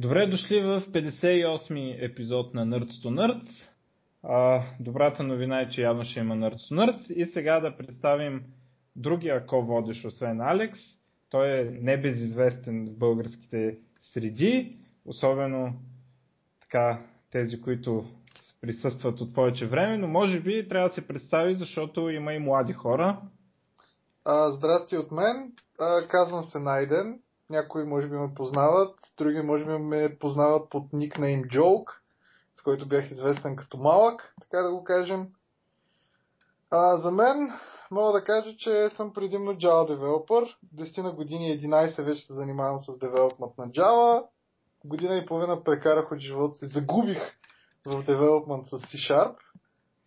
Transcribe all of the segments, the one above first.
Добре дошли в 58-ми епизод на Nerds to Nerds. А, добрата новина е, че явно ще има Nerds to Nerds. И сега да представим другия ко-водещ, освен Алекс. Той е небезизвестен в българските среди, особено така тези, които присъстват от повече време, но може би трябва да се представи, защото има и млади хора. А, здрасти от мен. А, казвам се Найден. Някои може би ме познават, други може би ме познават под никнейм Joke, с който бях известен като малък, така да го кажем. А, за мен мога да кажа, че съм предимно Java девелопър. 10 на години 11 вече се занимавам с девелопмент на Java. Година и половина прекарах от живота си, загубих в девелопмент с C-Sharp.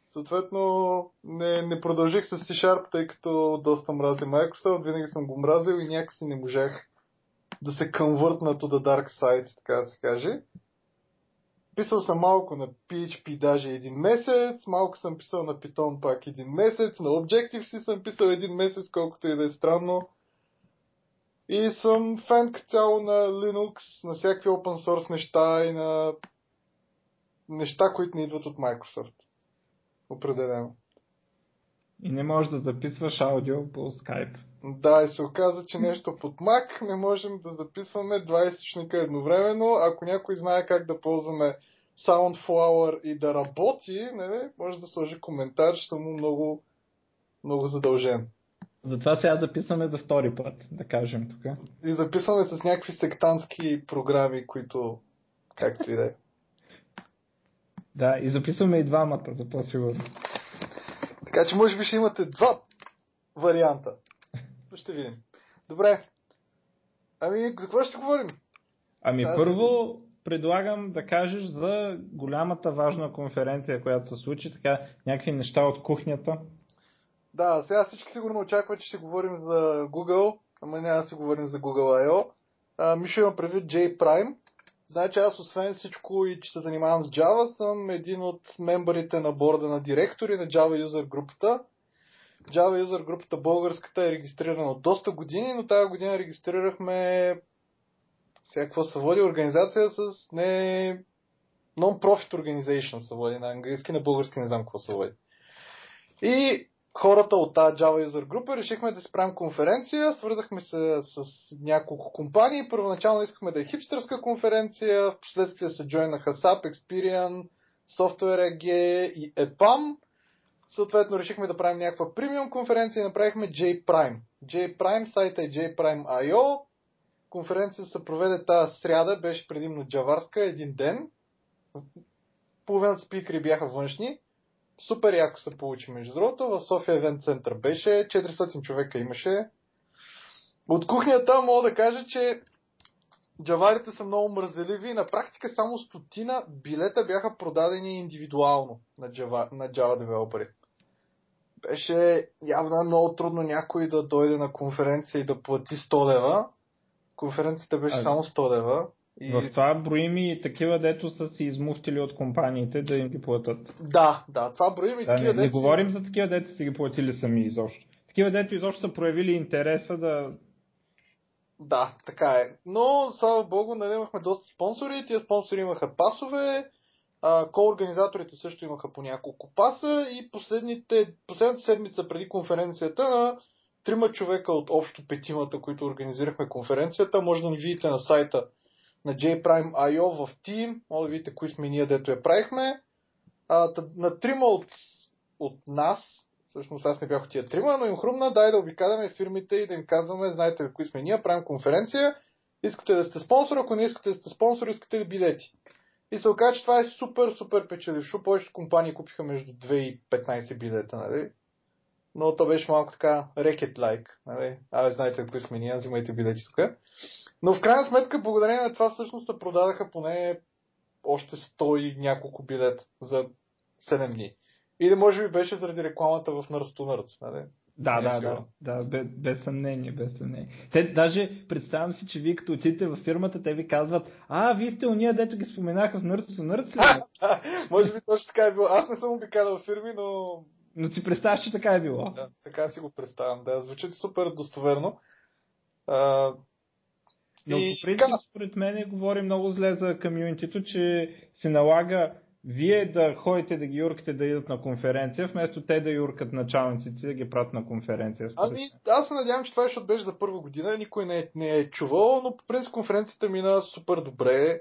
Съответно, не, не продължих с C-Sharp, тъй като доста мразя Microsoft, винаги съм го мразил и някакси не можах да се конвъртна to the dark side, така да се каже. Писал съм малко на PHP даже един месец, малко съм писал на Python пак един месец, на Objective-C съм писал един месец, колкото и да е странно. И съм фен цяло на Linux, на всякакви open source неща и на неща, които не идват от Microsoft. Определено. И не можеш да записваш аудио по Skype. Да, и се оказа, че нещо под Mac не можем да записваме два източника едновременно. Ако някой знае как да ползваме Soundflower и да работи, не, може да сложи коментар, ще съм много, много задължен. Затова сега записваме за втори път, да кажем тук. И записваме с някакви сектантски програми, които както и да е. Да, и записваме и двамата, за по-сигурно. Така че може би ще имате два варианта. Ще видим. Добре. Ами, за какво ще говорим? Ами а, първо предлагам да кажеш за голямата важна конференция, която се случи, така някакви неща от кухнята. Да, сега всички сигурно очакват, че ще говорим за Google, ама няма да си говорим за Google I.O. А, Мишо има предвид J-Prime. Значи аз освен всичко и че се занимавам с Java, съм един от мембарите на борда на директори на Java User групата. Java User групата българската е регистрирана от доста години, но тази година регистрирахме всякаква се води организация с не non-profit organization се води на английски, на български не знам какво се води. И хората от тази Java User група решихме да спрем конференция, свързахме се с няколко компании. Първоначално искахме да е хипстърска конференция, в последствие се джойнаха SAP, Experian, Software AG и EPAM. Съответно решихме да правим някаква премиум конференция и направихме J-Prime. J-Prime, сайта е jprime.io. Конференция се проведе тази сряда, беше предимно джаварска, един ден. Половината спикери бяха външни. Супер яко се получи, между другото. В София Евент Център беше, 400 човека имаше. От кухнята мога да кажа, че джаварите са много мързеливи и на практика само стотина билета бяха продадени индивидуално на Java, на Java девелопери. Беше явно много трудно някой да дойде на конференция и да плати 100 лева. Конференцията беше а, само 100 лева. И... В това броим и такива, дето са си измухтили от компаниите да им ги платят. Да, да, това броим и да, такива, не, не говорим за такива, дето си ги платили сами изобщо. Такива, дето изобщо са проявили интереса да... Да, така е. Но, слава богу, нали, имахме доста спонсори. Тия спонсори имаха пасове, ко-организаторите също имаха по няколко паса и последните, последната седмица преди конференцията трима човека от общо петимата, които организирахме конференцията, може да ни видите на сайта на JPrime.io в Team, може да видите кои сме ние, дето я правихме. А, на трима от, от нас, всъщност аз не бях от тия трима, но им хрумна, дай да обикаляме фирмите и да им казваме, знаете кои сме ние, правим конференция, искате да сте спонсор, ако не искате да сте спонсор, искате ли билети. И се оказа, че това е супер, супер печелившо. Повечето компании купиха между 2 и 15 билета, нали? Но то беше малко така рекет лайк, нали? А, знаете кои сме ние, взимайте билети тук. Но в крайна сметка, благодарение на това всъщност продадаха поне още 100 и няколко билет за 7 дни. Или може би беше заради рекламата в Nurse to Nurse, нали? Да, да, да, да, без, без съмнение, без съмнение. Те даже представям си, че вие като отидете във фирмата, те ви казват, а, вие сте уния, дето ги споменаха в Nurse to ли? може би точно така е било. Аз не съм обикалял фирми, но... Но си представяш, че така е било. Да, така си го представям, да. Звучи супер достоверно. А, Но И по принцип, според мен, говори много зле за комюнитито, че се налага вие да ходите да ги юркате да идат на конференция, вместо те да юркат началниците да ги пратят на конференция. Ами, аз се надявам, че това ще беше за първа година, никой не е, не е чувал, но по принцип конференцията мина супер добре.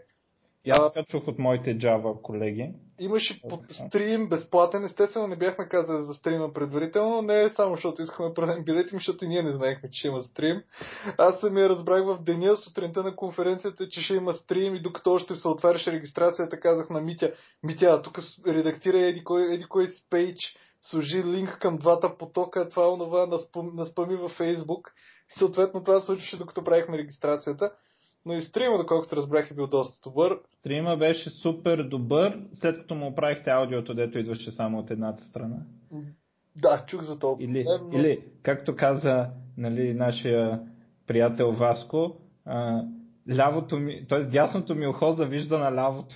Така чух от моите Java колеги. Имаше Окей. стрим безплатен, естествено не бяхме казали за стрима предварително, не само защото искаме да продадем билети, защото и ние не знаехме, че има стрим. Аз самия разбрах в деня, сутринта на конференцията, че ще има стрим и докато още се отваряше регистрацията, казах на Митя, Митя, тук с- редактира еди кой, еди кой спейдж, сложи линк към двата потока, това е онова, наспам- наспами във Фейсбук. Съответно това се случваше докато правихме регистрацията. Но и стрима, доколкото разбрах, е бил доста добър. Стрима беше супер добър, след като му оправихте аудиото, дето идваше само от едната страна. Да, чух за толкова. Или, Не, но- или както каза нали, нашия приятел Васко, а, лявото ми, т.е. дясното ми ухо завижда на лявото.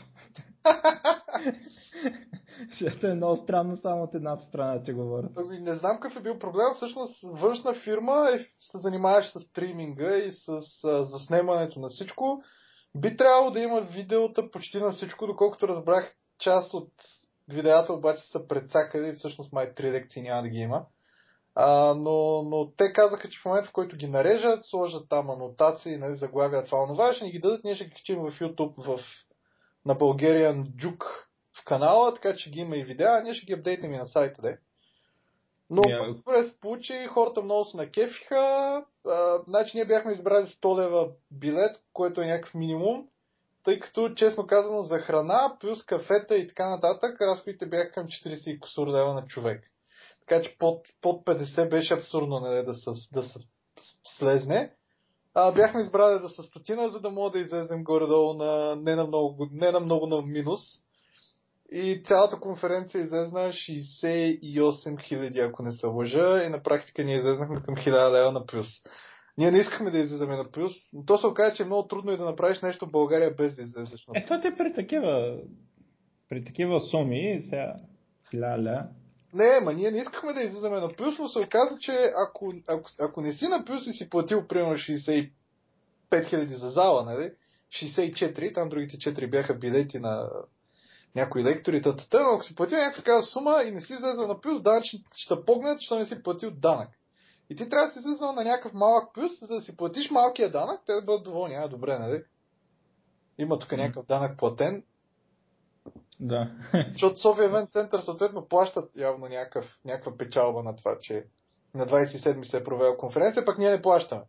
Защото е много странно само от едната страна, че говорят. Ами, не знам какъв е бил проблем. Всъщност, външна фирма е, се занимаваш с стриминга и с а, заснемането на всичко. Би трябвало да има видеота почти на всичко, доколкото разбрах част от видеята обаче са предсакали и всъщност май три лекции няма да ги има. А, но, но те казаха, че в момента в който ги нарежат, сложат там анотации, нали, заглавия това, онова, ще ни ги дадат, ние ще ги качим в YouTube в, на Bulgarian Juke канала, така че ги има и видеа, ние ще ги апдейтнем и на сайта, де. Но yeah. добре се получи, хората много се накефиха. А, значи ние бяхме избрали 100 лева билет, което е някакъв минимум, тъй като, честно казано, за храна, плюс кафета и така нататък, разходите бяха към 40 и кусур лева на човек. Така че под, под 50 беше абсурдно нали, да, се, да се слезне. А, бяхме избрали да са стотина, за да мога да излезем горе-долу на, не, на много, не на много на минус. И цялата конференция излезна 68 хиляди, ако не се лъжа, и на практика ние излезнахме към 1000 лева на плюс. Ние не искахме да излизаме на плюс, но то се оказа, че е много трудно и да направиш нещо в България без да излезеш на Е, това те при такива, при такива суми, сега, хиляда, Не, ма ние не искахме да излизаме на плюс, но се оказа, че ако, ако, ако не си на плюс и си платил примерно 65 000 за зала, нали? 64, там другите 4 бяха билети на някои лектори, тата, но ако си платил някаква такава сума и не си излезал на плюс, данъчни ще те погнат, защото не си платил данък. И ти трябва да си излезал на някакъв малък плюс, за да си платиш малкия данък, те да бъдат доволни. А, добре, нали? Има тук някакъв данък платен, да. защото София Event Center съответно плащат явно някакъв, някаква печалба на това, че на 27 се е провела конференция, пък ние не плащаме.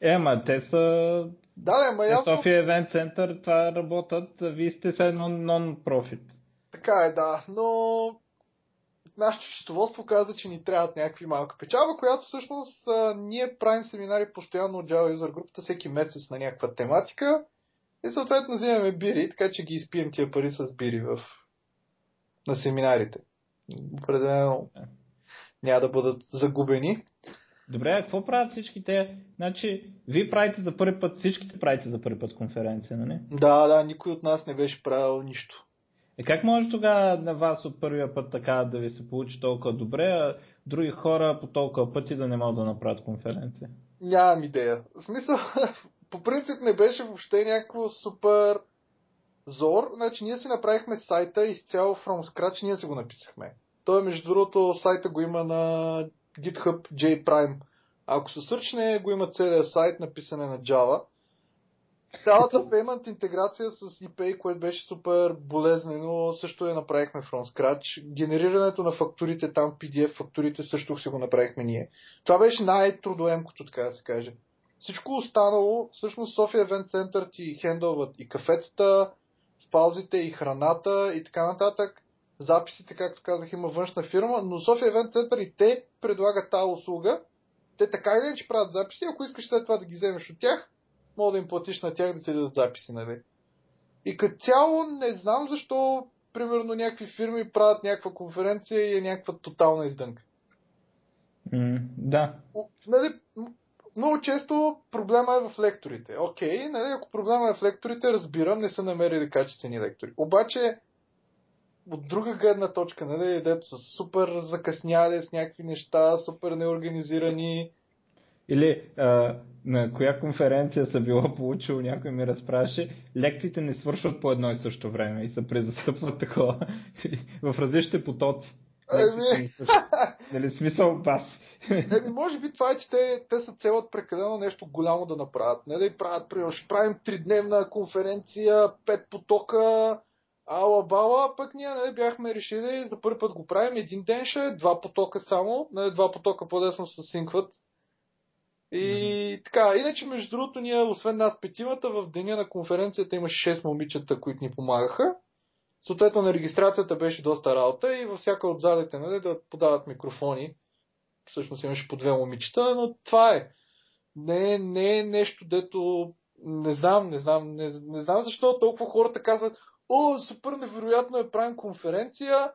Е, ма те са... Да, да, ма явно София Event Center това работят, вие сте се едно нон-профит. така е, да, но нашето счетоводство каза, че ни трябват някакви малка печалба, която всъщност а, ние правим семинари постоянно от Java User групата всеки месец на някаква тематика и съответно взимаме бири, така че ги изпием тия пари с бири в... на семинарите. Определено няма да бъдат загубени. Добре, какво правят всички те? Значи, вие правите за първи път, всичките правите за първи път конференция, нали? Да, да, никой от нас не беше правил нищо. Е как може тогава на вас от първия път така да ви се получи толкова добре, а други хора по толкова пъти да не могат да направят конференция? Нямам идея. В смисъл, по принцип не беше въобще някакво супер зор. Значи ние си направихме сайта изцяло from scratch, ние си го написахме. Той, между другото, сайта го има на GitHub JPrime. Ако се сърчне, го има целият сайт, написане на Java. Цялата payment интеграция с ePay, което беше супер болезнено, също я направихме from scratch. Генерирането на фактурите там, PDF фактурите също си го направихме ние. Това беше най-трудоемкото, така да се каже. Всичко останало, всъщност София Event Center ти хендълват и кафетата, в паузите и храната и така нататък. Записите, както казах, има външна фирма, но София Event Center и те предлагат тази услуга. Те така или иначе правят записи, ако искаш след това да ги вземеш от тях, мога да им платиш на тях да ти дадат записи, нали? И като цяло не знам защо, примерно, някакви фирми правят някаква конференция и е някаква тотална издънка. М, да. Нали, много често проблема е в лекторите. Окей, нали, ако проблема е в лекторите, разбирам, не са намерили качествени лектори. Обаче, от друга гледна точка, нали, дето са супер закъсняли с някакви неща, супер неорганизирани. Или а, на коя конференция са била получил, някой ми разпраше, лекциите не свършват по едно и също време и се презастъпват такова в различните потоци. Еми... Нали, смисъл бас. Еми, може би това е, че те, те са целът прекалено нещо голямо да направят. Не да и правят, примерно, ще правим тридневна конференция, пет потока, ала бала, пък ние нали, бяхме решили за първи път го правим един ден ще е, два потока само, нали, два потока по-десно се синкват. И mm-hmm. така, иначе между другото ние, освен нас петимата, в деня на конференцията имаше 6 момичета, които ни помагаха. Съответно на регистрацията беше доста работа и във всяка от залите нали, да подават микрофони. Всъщност имаше по две момичета, но това е. Не, не е нещо, дето не знам, не знам, не, не знам защо толкова хората казват, о, супер невероятно е, правим конференция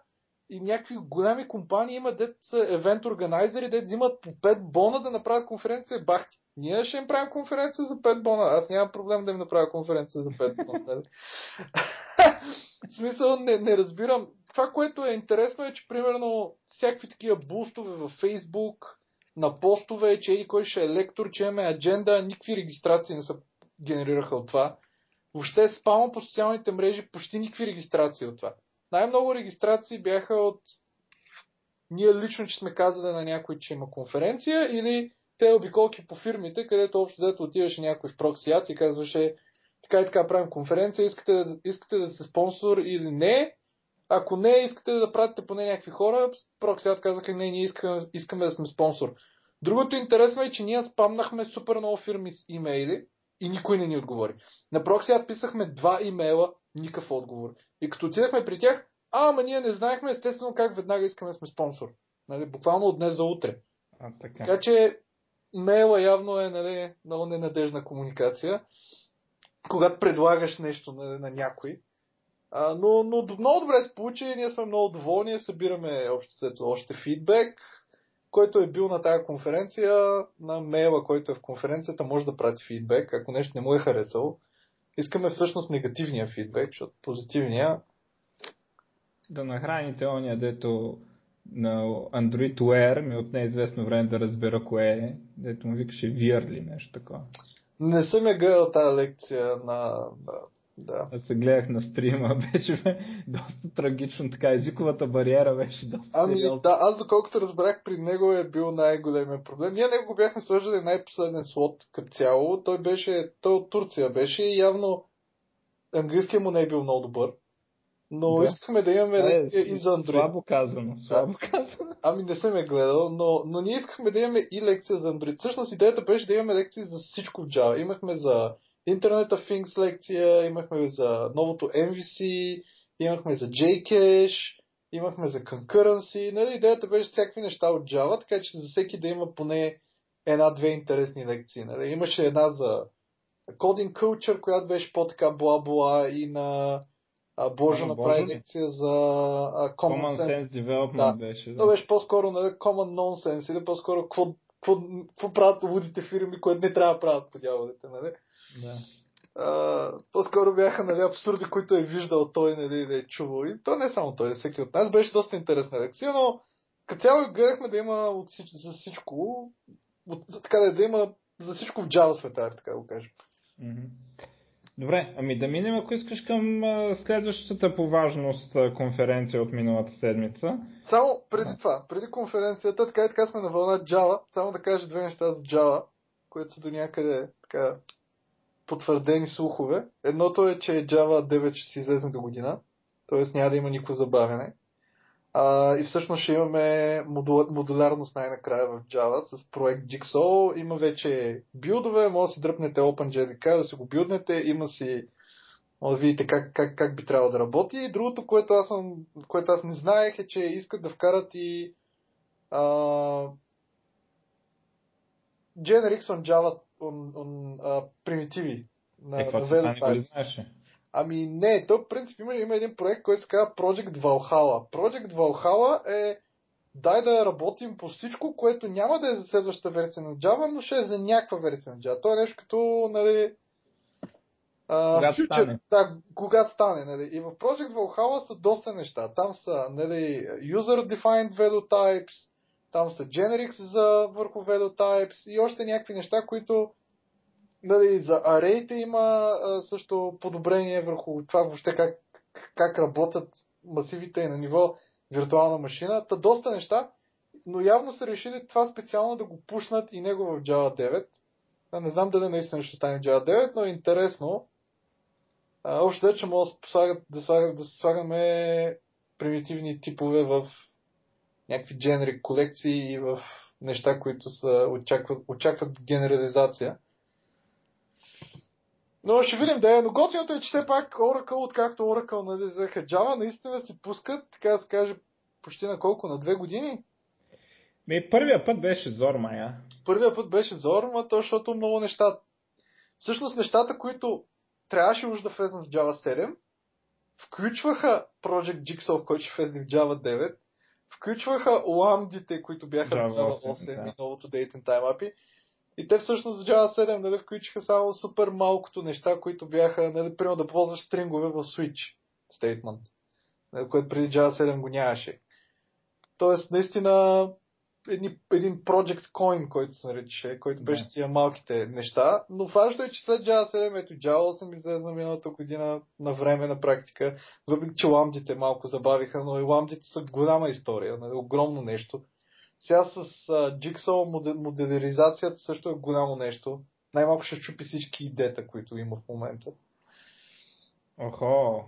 и някакви голями компании имат дет евент органайзери, дет взимат по 5 бона да направят конференция. Бахти, ние ще им правим конференция за 5 бона. Аз нямам проблем да им направя конференция за 5 бона. Нали? В смисъл, не, не разбирам. Това, което е интересно е, че примерно всякакви такива бустове във Фейсбук, на постове, че еди кой ще е лектор, че имаме адженда, никакви регистрации не се генерираха от това. Въобще спално по социалните мрежи почти никакви регистрации от това. Най-много регистрации бяха от ние лично, че сме казали на някой, че има конференция или те обиколки по фирмите, където общо взето отиваше някой в проксият и казваше така и така правим конференция, искате, искате да сте спонсор или не. Ако не, искате да пратите поне някакви хора, проксият казаха не, ние искаме, искаме да сме спонсор. Другото интересно е, че ние спамнахме супер много фирми с имейли и никой не ни отговори. На проксият писахме два имейла, никакъв отговор. И като отидахме при тях, а, ама ние не знаехме естествено как веднага искаме да сме спонсор. Нали, буквално от днес за утре. А, така. така че имейла явно е нали, много ненадежна комуникация, когато предлагаш нещо на, на някой. А, но, но много добре се получи, ние сме много доволни, събираме общо още фидбек, който е бил на тази конференция, на мейла, който е в конференцията, може да прати фидбек, ако нещо не му е харесало. Искаме всъщност негативния фидбек, защото позитивния... Да нахраните ония, дето на Android Wear ми от неизвестно време да разбера кое е, дето му викаше VR ли нещо такова. Не съм я гледал тази лекция на, на да. Аз се гледах на стрима, беше доста трагично, така езиковата бариера беше доста Ами сериозна. да, аз доколкото разбрах, при него е бил най-големия проблем. Ние него го бяхме сложили най-последен слот като цяло. Той беше, той от Турция беше и явно английския му не е бил много добър. Но да. искахме да имаме Това е лекция и за Android. Слабо казано, слабо казано. Ами не съм я гледал, но, но ние искахме да имаме и лекция за Android. Всъщност идеята беше да имаме лекции за всичко в Java. Имахме за Internet of Things лекция, имахме за новото MVC, имахме за JCache, имахме за concurrency. Нали, идеята беше всякакви неща от Java, така че за всеки да има поне една-две интересни лекции. Нали. Имаше една за Coding Culture, която беше по-така бла-бла и на а, Божо направи лекция за а, Common, Common Sense. Sense Development Да. беше. Да. То беше по-скоро нали, Common Nonsense или по-скоро какво, какво, какво правят лудите фирми, което не трябва да правят по дяволите. Нали? Да. А, по-скоро бяха нали, абсурди, които е виждал той, нали, да е чувал. И то не само той, всеки от нас. Беше доста интересна лекция, но като цяло гледахме да има от всич... за всичко, от, така да, да има за всичко в Java света, така да го кажем. Добре, ами да минем, ако искаш към а, следващата по важност а, конференция от миналата седмица. Само преди това, преди конференцията, така и така сме на вълна Java, само да кажа две неща за Java, които са до някъде така потвърдени слухове. Едното е, че Java 9 ще си излезе до година, т.е. няма да има никакво забавяне. А, и всъщност ще имаме модул, модулярност най-накрая в Java с проект Jigsaw. Има вече билдове, може да си дръпнете OpenJDK, да си го билднете, има си може да видите как, как, как би трябвало да работи. И другото, което аз, съм, което аз не знаех е, че искат да вкарат и а, Generics on Java on, on uh, примитиви на, Е, на знаеш? Ами не, то в принцип има, има един проект, който се казва Project Valhalla. Project Valhalla е дай да работим по всичко, което няма да е за следващата версия на Java, но ще е за някаква версия на Java. То е нещо като, нали, а, Когато future, стане. Да, когато стане. Нали. И в Project Valhalla са доста неща. Там са нали, User Defined Value Types, там са generics за върху Types и още някакви неща, които нали, за арейте има а, също подобрение върху това въобще как, как работят масивите на ниво виртуална машина. Та доста неща, но явно са решили това специално да го пушнат и него в Java 9. А, не знам дали наистина ще стане Java 9, но е интересно. А, още че може да, слагат, да, слагат, да слагаме примитивни типове в някакви дженери колекции и в неща, които са, очакват, очакват генерализация. Но ще видим да е. Но готиното е, че все пак Oracle, откакто Oracle нали, взеха Java, наистина си пускат, така да се каже, почти на колко? На две години? Ми, първия път беше зор, Мая. Първия път беше зор, но то, защото много неща. Всъщност нещата, които трябваше уж да влезнат в Java 7, включваха Project Jigsaw, който ще влезне в Java 9, включваха ламдите, които бяха в Java 8, 8 да. и новото Date and Time API. И те всъщност в Java 7 нали, включиха само супер малкото неща, които бяха, нали, примерно да ползваш стрингове в Switch statement, нали, което преди Java 7 го нямаше. Тоест, наистина, едни, един Project Coin, който се наричаше, който беше тия малките неща. Но важно е, че след Java 7, ето Java 8 излезна миналата година на време на практика. Въпреки, че ламдите малко забавиха, но и ламдите са голяма история, нали, огромно нещо. Сега с uh, Jigsaw моделизацията също е голямо нещо. Най-малко ще чупи всички идеята, които има в момента. Охо.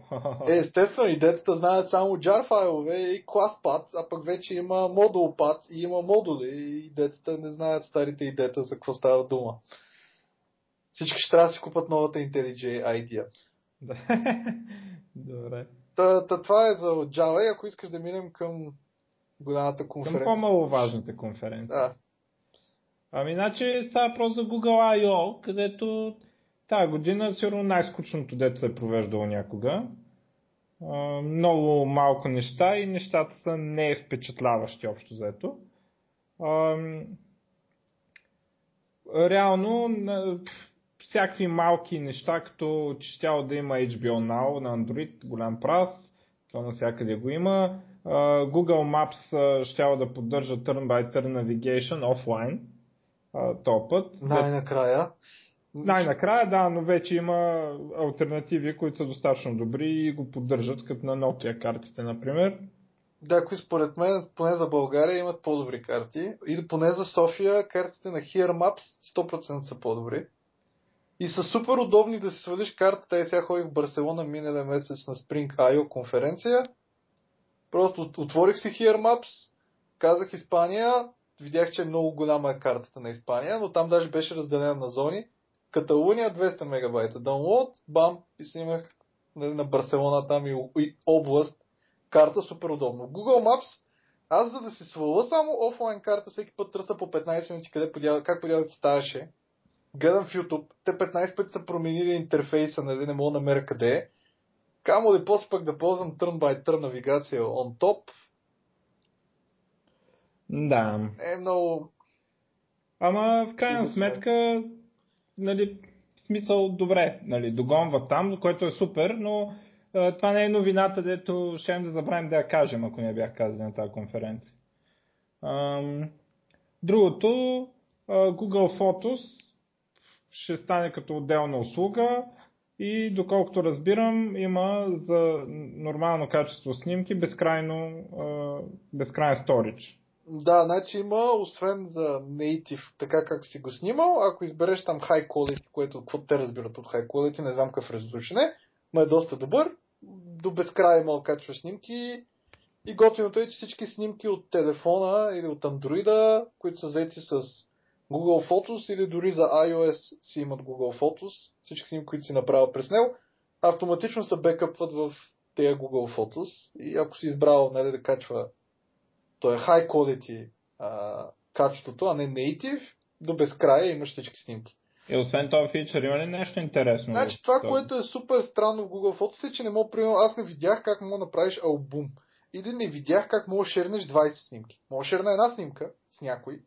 Е, естествено, идеята знаят само jar файлове и клас пад, а пък вече има модул пад и има модули и идеята не знаят старите идеята за какво става дума. Всички ще трябва да си купат новата IntelliJ IDEA. Добре. Та, та, това е за Java и ако искаш да минем към голямата конференция. Към по-маловажната конференция. Да. Ами, значи става просто за Google I.O., където тази година сигурно най-скучното дето е провеждало някога. Много малко неща и нещата са не впечатляващи общо заето. А, реално всякакви малки неща, като че щяло да има HBO Now на Android, голям прас, то навсякъде го има. Google Maps щяло да поддържа turn by turn navigation офлайн този път. Най-накрая. Най-накрая, да, но вече има альтернативи, които са достатъчно добри и го поддържат, като на Nokia картите, например. Да, кои според мен, поне за България, имат по-добри карти. И поне за София, картите на Here Maps 100% са по-добри. И са супер удобни да си свалиш картата. И сега ходих в Барселона миналия месец на Spring IO конференция. Просто отворих си Here Maps, казах Испания, видях, че е много голяма е картата на Испания, но там даже беше разделена на зони Каталуния 200 мегабайта download, бам, и снимах нали, на Барселона там и, и област, карта супер удобно. Google Maps, аз за да си сваля само офлайн карта, всеки път тръса по 15 минути, къде подява, как подява ставаше. Гледам в YouTube, те 15 пъти са променили интерфейса, нали, не мога да намеря къде е. Камо ли после пък да ползвам turn by turn навигация on top. Да. Е много... Ама в крайна сметка нали, в смисъл, добре, нали, догонва там, което е супер, но а, това не е новината, дето ще да забравим да я кажем, ако не бях казали на тази конференция. Ам, другото, а, Google Photos ще стане като отделна услуга и доколкото разбирам, има за нормално качество снимки безкрайно, а, безкрайен storage. Да, значи има, освен за native, така как си го снимал, ако избереш там high quality, което какво те разбират под high quality, не знам какъв резолюшен е, но е доста добър, до безкрай мога качва снимки и готиното е, че всички снимки от телефона или от Android, които са взети с Google Photos или дори за iOS си имат Google Photos, всички снимки, които си направил през него, автоматично се бекъпват в тези Google Photos и ако си избрал нали, да качва то е high quality а, качеството, а не native, до безкрая имаш всички снимки. И освен това фичър, има ли нещо интересно? Значи това, това, което е супер странно в Google Photos е, че не мога, примерно, аз не видях как мога да направиш албум. Или не видях как мога да шернеш 20 снимки. Мога да шерна една снимка с някой,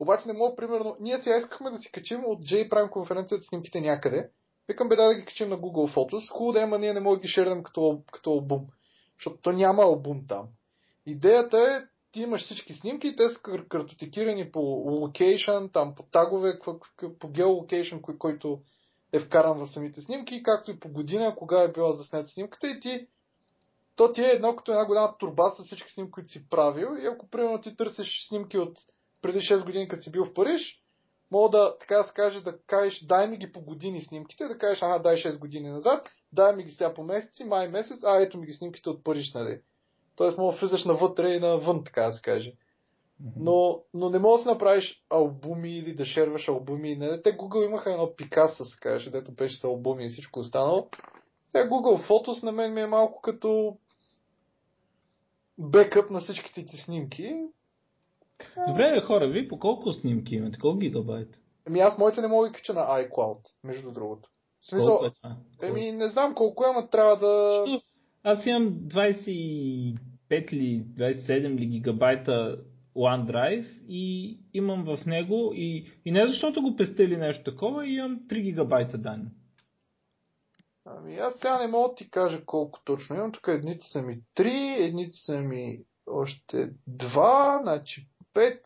обаче не мога, примерно, ние сега искахме да си качим от J-Prime конференцията снимките някъде. Викам бе да, ги качим на Google Photos. Хубаво да има, ние не можем да ги шернем като, като албум. Защото то няма албум там. Идеята е ти имаш всички снимки, те са картотекирани по локейшн, там по тагове, по геолокейшн, кой, който е вкаран в самите снимки, както и по година, кога е била заснета снимката и ти то ти е едно като една голяма турба с всички снимки, които си правил и ако примерно ти търсиш снимки от преди 6 години, като си бил в Париж, мога да, така да се каже, да кажеш, дай ми ги по години снимките, да кажеш, ага, дай 6 години назад, дай ми ги сега по месеци, май месец, а ето ми ги снимките от Париж, нали. Тоест, мога да влизаш навътре и навън, така да се каже. Но, но не мога да направиш албуми или да шерваш албуми. Не, те Google имаха едно Пикассо, се каже, дето беше с албуми и всичко останало. Сега Google Photos на мен ми е малко като бекъп на всичките ти снимки. Добре, хора, ви по колко снимки имате? Колко гигабайт? Еми аз моите не мога да кача на iCloud, между другото. В смисъл, е еми не знам колко е, ама трябва да... Аз имам 25 или 27 ли гигабайта OneDrive и имам в него и, и не защото го пестели нещо такова, имам 3 гигабайта данни. Ами аз сега не мога да ти кажа колко точно имам. Тук едните са ми 3, едните са ми още 2, значи 5.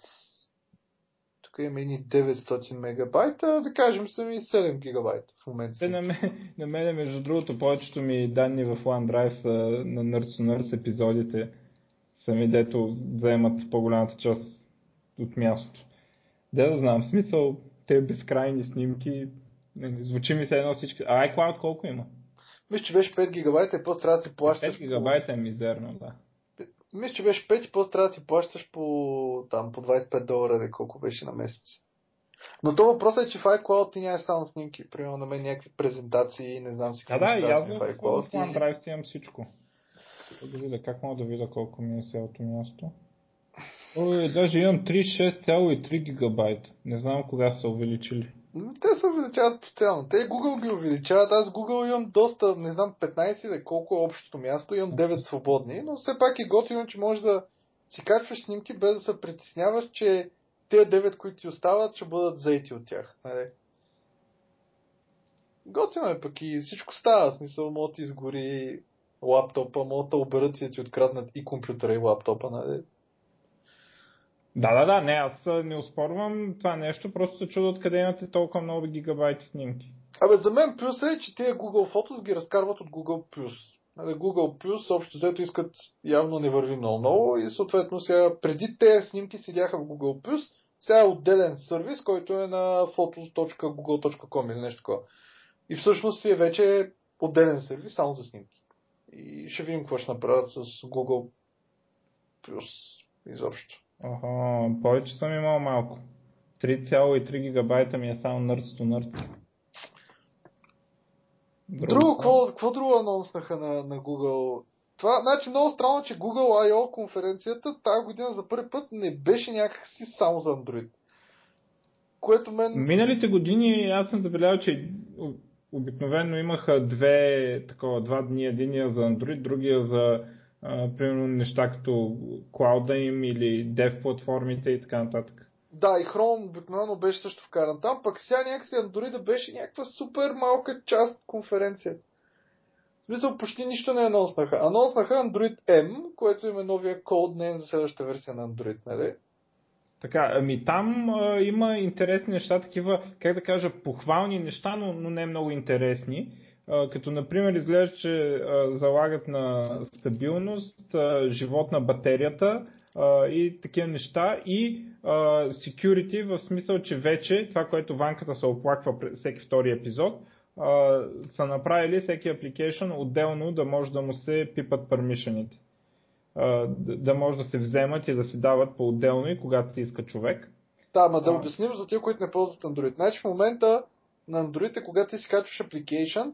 Тук има едни 900 мегабайта, да кажем са ми 7 гигабайта в момента. Те на, мен, на мен, между другото, повечето ми данни в OneDrive са на Nerds Nerds епизодите сами, дето заемат по-голямата част от мястото. Де да знам, смисъл, те безкрайни снимки, звучи ми се едно всички. А iCloud колко има? Мисля, че беше 5 гигабайта и после трябва да си плащаш. 5 гигабайта е мизерно, да. Мисля, че беше 5 и после трябва да си плащаш по, там, по 25 долара, де колко беше на месец. Но то въпросът е, че в iCloud ти нямаш само снимки. Примерно на мен някакви презентации, не знам си какво. Да, да, явно в iCloud. В OneDrive си имам всичко. Да видя, как мога да видя колко ми е цялото място. Ой, даже имам 36,3 гигабайта. Не знам кога са увеличили. Те се увеличават постоянно. Те Google ги увеличават. Аз Google имам доста, не знам, 15 да колко е общото място. Имам 9 свободни, но все пак е готино, че можеш да си качваш снимки без да се притесняваш, че тези 9, които ти остават, ще бъдат заети от тях. Нали? Готино е пък и всичко става. Смисъл, мога ти изгори лаптопа, могат да оберат и да ти откраднат и компютъра и лаптопа. Нали? Да, да, да, не, аз не успорвам това нещо, просто се чудя откъде имате толкова много гигабайти снимки. Абе, за мен плюс е, че тия Google Photos ги разкарват от Google+. Нали, Google Plus общо взето искат явно не върви много много и съответно сега преди тези снимки седяха в Google Plus, сега е отделен сервис, който е на photos.google.com или нещо такова. И всъщност си е вече отделен сервис само за снимки. И ще видим какво ще направят с Google Plus изобщо. Ага, повече съм имал малко. 3,3 гигабайта ми е само Nerds to Nerds. Друго, какво, какво друго анонснаха на, на Google? Това, значи много странно, че Google I.O. конференцията тази година за първи път не беше някакси само за Android. Което мен... Миналите години аз съм забелязал, че обикновено имаха две, такова, два дни. Единия за Android, другия за а, примерно неща като клауда им или dev платформите и така нататък. Да, и Chrome обикновено беше също вкаран там, пък сега някакси Android да беше някаква супер малка част от конференцията. В смисъл почти нищо не анонснаха. Анонснаха Android M, което им е новия код нейм за следващата версия на Android, нали? Така, ами там а, има интересни неща, такива, как да кажа, похвални неща, но, но не много интересни като например изглежда, че залагат на стабилност, живот на батерията и такива неща и security в смисъл, че вече това, което ванката се оплаква всеки втори епизод, са направили всеки application отделно да може да му се пипат пермишените. Да може да се вземат и да се дават по-отделно и когато ти иска човек. Да, ма да обясним за тия, които не ползват Android. Значи в момента на Android когато ти си качваш application,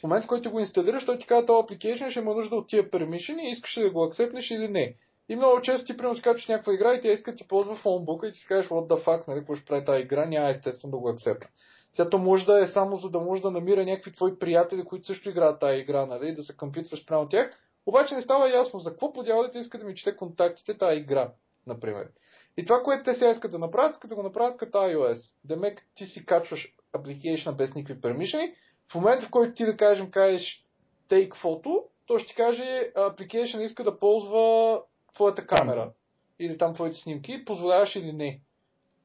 в момента, в който го инсталираш, той ти казва, този application ще има нужда от тия permission и искаш ли да го акцепнеш или не. И много често ти примерно скачаш някаква игра и тя иска ти ползва фонбука и ти си кажеш, what the fuck, нали, какво ще прави тази игра, няма естествено да го акцепна. Сега то може да е само за да може да намира някакви твои приятели, които също играят тази игра, нали, да се къмпитваш прямо тях. Обаче не става ясно за какво подявате иска да ми чете контактите тази игра, например. И това, което те сега искат да направят, искат да го направят като iOS. Демек ти си качваш application без никакви permission в момента, в който ти да кажем, кажеш take photo, то ще ти каже application иска да ползва твоята камера. или там твоите снимки, позволяваш или не.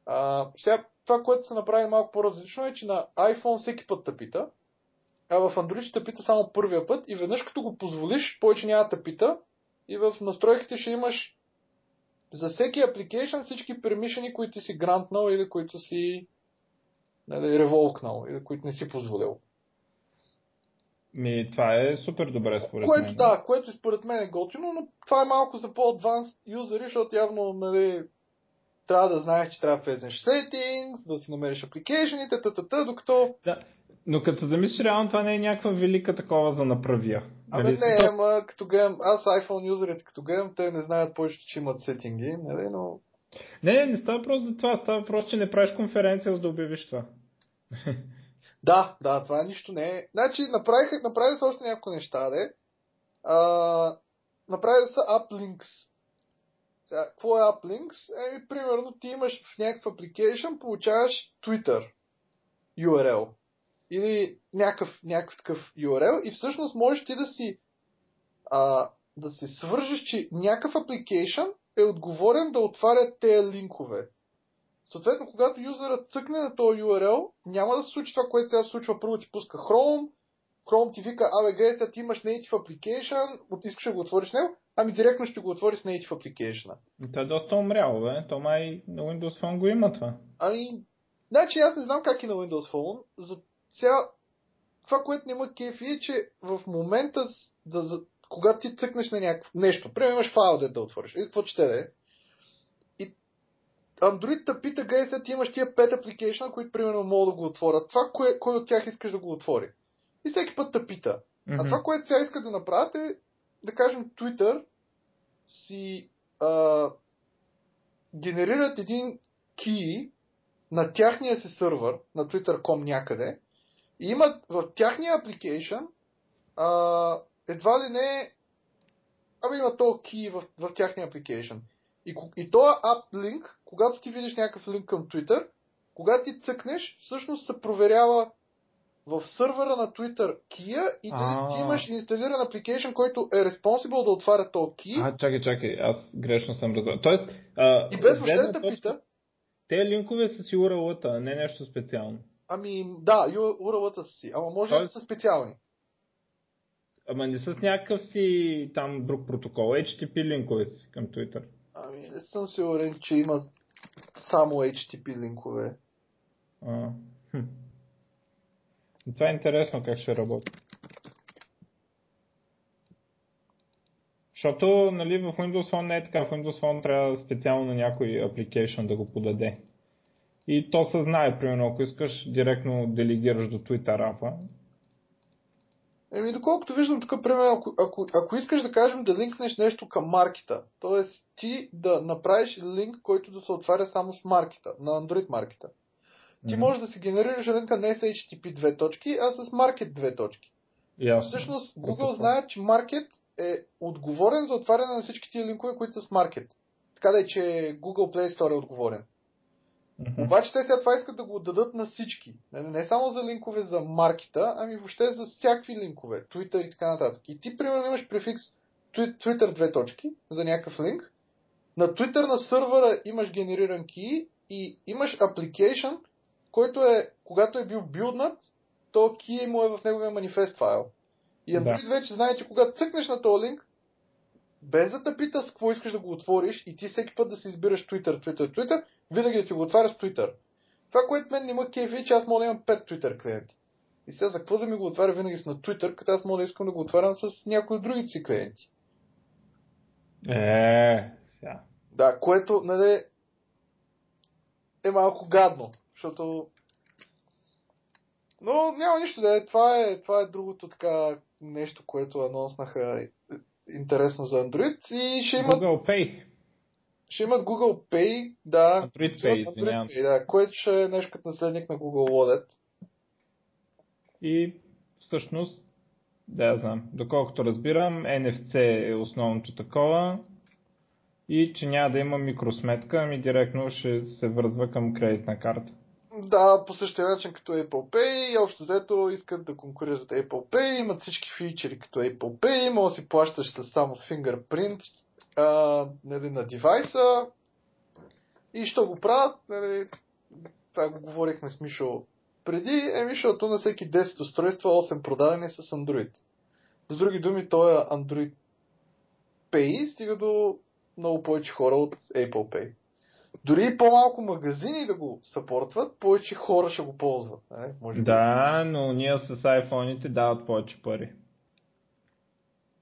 А, сега, това, което се направи малко по-различно е, че на iPhone всеки път те пита, а в Android ще пита само първия път и веднъж като го позволиш, повече няма да пита и в настройките ще имаш за всеки application всички пермишени, които си грантнал или които си нали, револкнал или които не си позволил. Ми, това е супер добре според което, мен. Да, което според мен е готино, но това е малко за по-адванс юзери, защото явно нали, трябва да знаеш, че трябва да влезеш settings, да си намериш applicationите, т.т. докато... Да, но като замислиш, реално това не е някаква велика такова за направия. Абе Нали? не, ама като гледам, аз iPhone юзерите като гледам, те не знаят повече, че имат сетинги, нали, но... Не, не, не става въпрос за това, става въпрос, че не правиш конференция, за да обявиш това. Да, да, това нищо не е. Значи, направиха, направиха са още няколко неща, де. А, направиха са uplinks. Сега, какво е uplinks? Еми, примерно, ти имаш в някакъв application, получаваш Twitter URL. Или някакъв, някакъв такъв URL и всъщност можеш ти да си а, да се свържеш, че някакъв application е отговорен да отваря тези линкове. Съответно, когато юзерът цъкне на този URL, няма да се случи това, което сега се случва. Първо ти пуска Chrome, Chrome ти вика, абе, гледай, сега ти имаш native application, искаш да го отвориш него, ами директно ще го отвориш с native application. Това е доста умряло, бе. То май на Windows Phone го има това. Ами, значи аз не знам как е на Windows Phone. За сега, това, което няма кефи е, че в момента, да, когато ти цъкнеш на някакво нещо, примерно имаш файл да, да отвориш, или какво ще да е, Android те пита, сега ти имаш тия 5 апликейшна, които примерно могат да го отворят. Това, кое, кой от тях искаш да го отвори? И всеки път те пита. Мгм. А това, което сега искат да направят е, да кажем, Twitter си а, генерират един key на тяхния си сървър, на Twitter.com някъде, и имат в тяхния application а, едва ли не абе има то key в, в тяхния application. И, и този app link, когато ти видиш някакъв линк към Twitter, когато ти цъкнеш, всъщност се проверява в сървъра на Twitter key и А. ти имаш инсталиран application, който е responsible да отваря този key А, чакай, чакай, аз грешно съм разбрал. Тоест, а, и без въобще да те пита, Те линкове са си URL-та, а не нещо специално. ами да, URL-та са си, ама може да Тоест- са специални. Ама не с някакъв си там друг протокол, HTTP линкове си към Twitter. Ами не съм сигурен, че има само HTTP линкове. А, Това е интересно как ще работи. Защото нали, в Windows Phone не е така. В Windows Phone трябва специално на някой application да го подаде. И то се знае, примерно, ако искаш, директно делегираш до Twitter апа. Еми, доколкото виждам тук, примерно, ако, ако, ако искаш да кажем да линкнеш нещо към маркета, т.е. ти да направиш линк, който да се отваря само с маркета, на Android маркета. Ти Мгм. можеш да си генерираш линка не с HTTP две точки, а с Market две точки. Ясно. Всъщност, Google знае, че Market е отговорен за отваряне на всички тия линкове, които са с Market. Така да е, че Google Play Store е отговорен. Мгм. Обаче те сега това искат да го дадат на всички. Не, не само за линкове за маркета, ами въобще за всякакви линкове. Twitter и така нататък. И ти, примерно, имаш префикс Twi- Twitter две точки за някакъв линк. На Twitter на сървъра имаш генериран key и имаш application, който е, когато е бил билднат, то key му е в неговия манифест файл. И Android вече знае, че когато цъкнеш на този линк, без да те пита с какво искаш да го отвориш и ти всеки път да си избираш Twitter, Twitter, Twitter, винаги да ти го отваря с Twitter. Това, което мен не ма кефи, е, че аз мога да имам 5 Twitter клиенти. И сега за какво да ми го отваря винаги с на Twitter, като аз мога да искам да го отварям с някои от другите си клиенти. Е, сега. Да, което, нали, е малко гадно, защото... Но няма нищо да е. Това е, това е другото така нещо, което анонснаха интересно за Android. И ще имат, Google Pay. Ще имат Google Pay, да. Android Pay, се. Pay, да, което ще е нещо като наследник на Google Wallet. И всъщност, да я знам, доколкото разбирам, NFC е основното такова и че няма да има микросметка, ами директно ще се вързва към кредитна карта. Да, по същия начин като Apple Pay, и общо взето искат да конкурират Apple Pay, имат всички фичери като Apple Pay, може да си плащаш с само fingerprint, нали, на девайса и що го правят, нали, това го говорихме с Мишо преди, е Мишото на всеки 10 устройства 8 продадени с Android. С други думи, той е Android Pay, стига до много повече хора от Apple Pay. Дори и по-малко магазини да го съпортват, повече хора ще го ползват. Не? Може би. Да, но ние с iPhone-ите дават повече пари.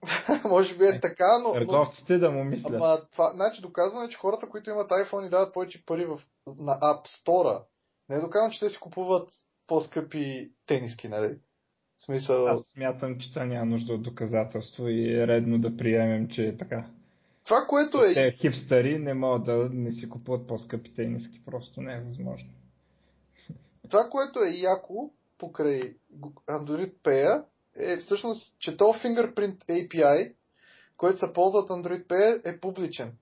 Може би е така, но... Търговците да му мислят. Ама това, значи доказваме, че хората, които имат iPhone и дават повече пари в, на App Store, не е доказано, че те си купуват по-скъпи тениски, нали? В смисъл... Аз смятам, че това няма нужда от доказателство и е редно да приемем, че е така. Това, което е... Те хипстари не могат да не си купуват по-скъпи тениски, просто не е възможно. Това, което е яко покрай Android Pay е всъщност, че то Fingerprint API, който се ползва от Android Pay е публичен.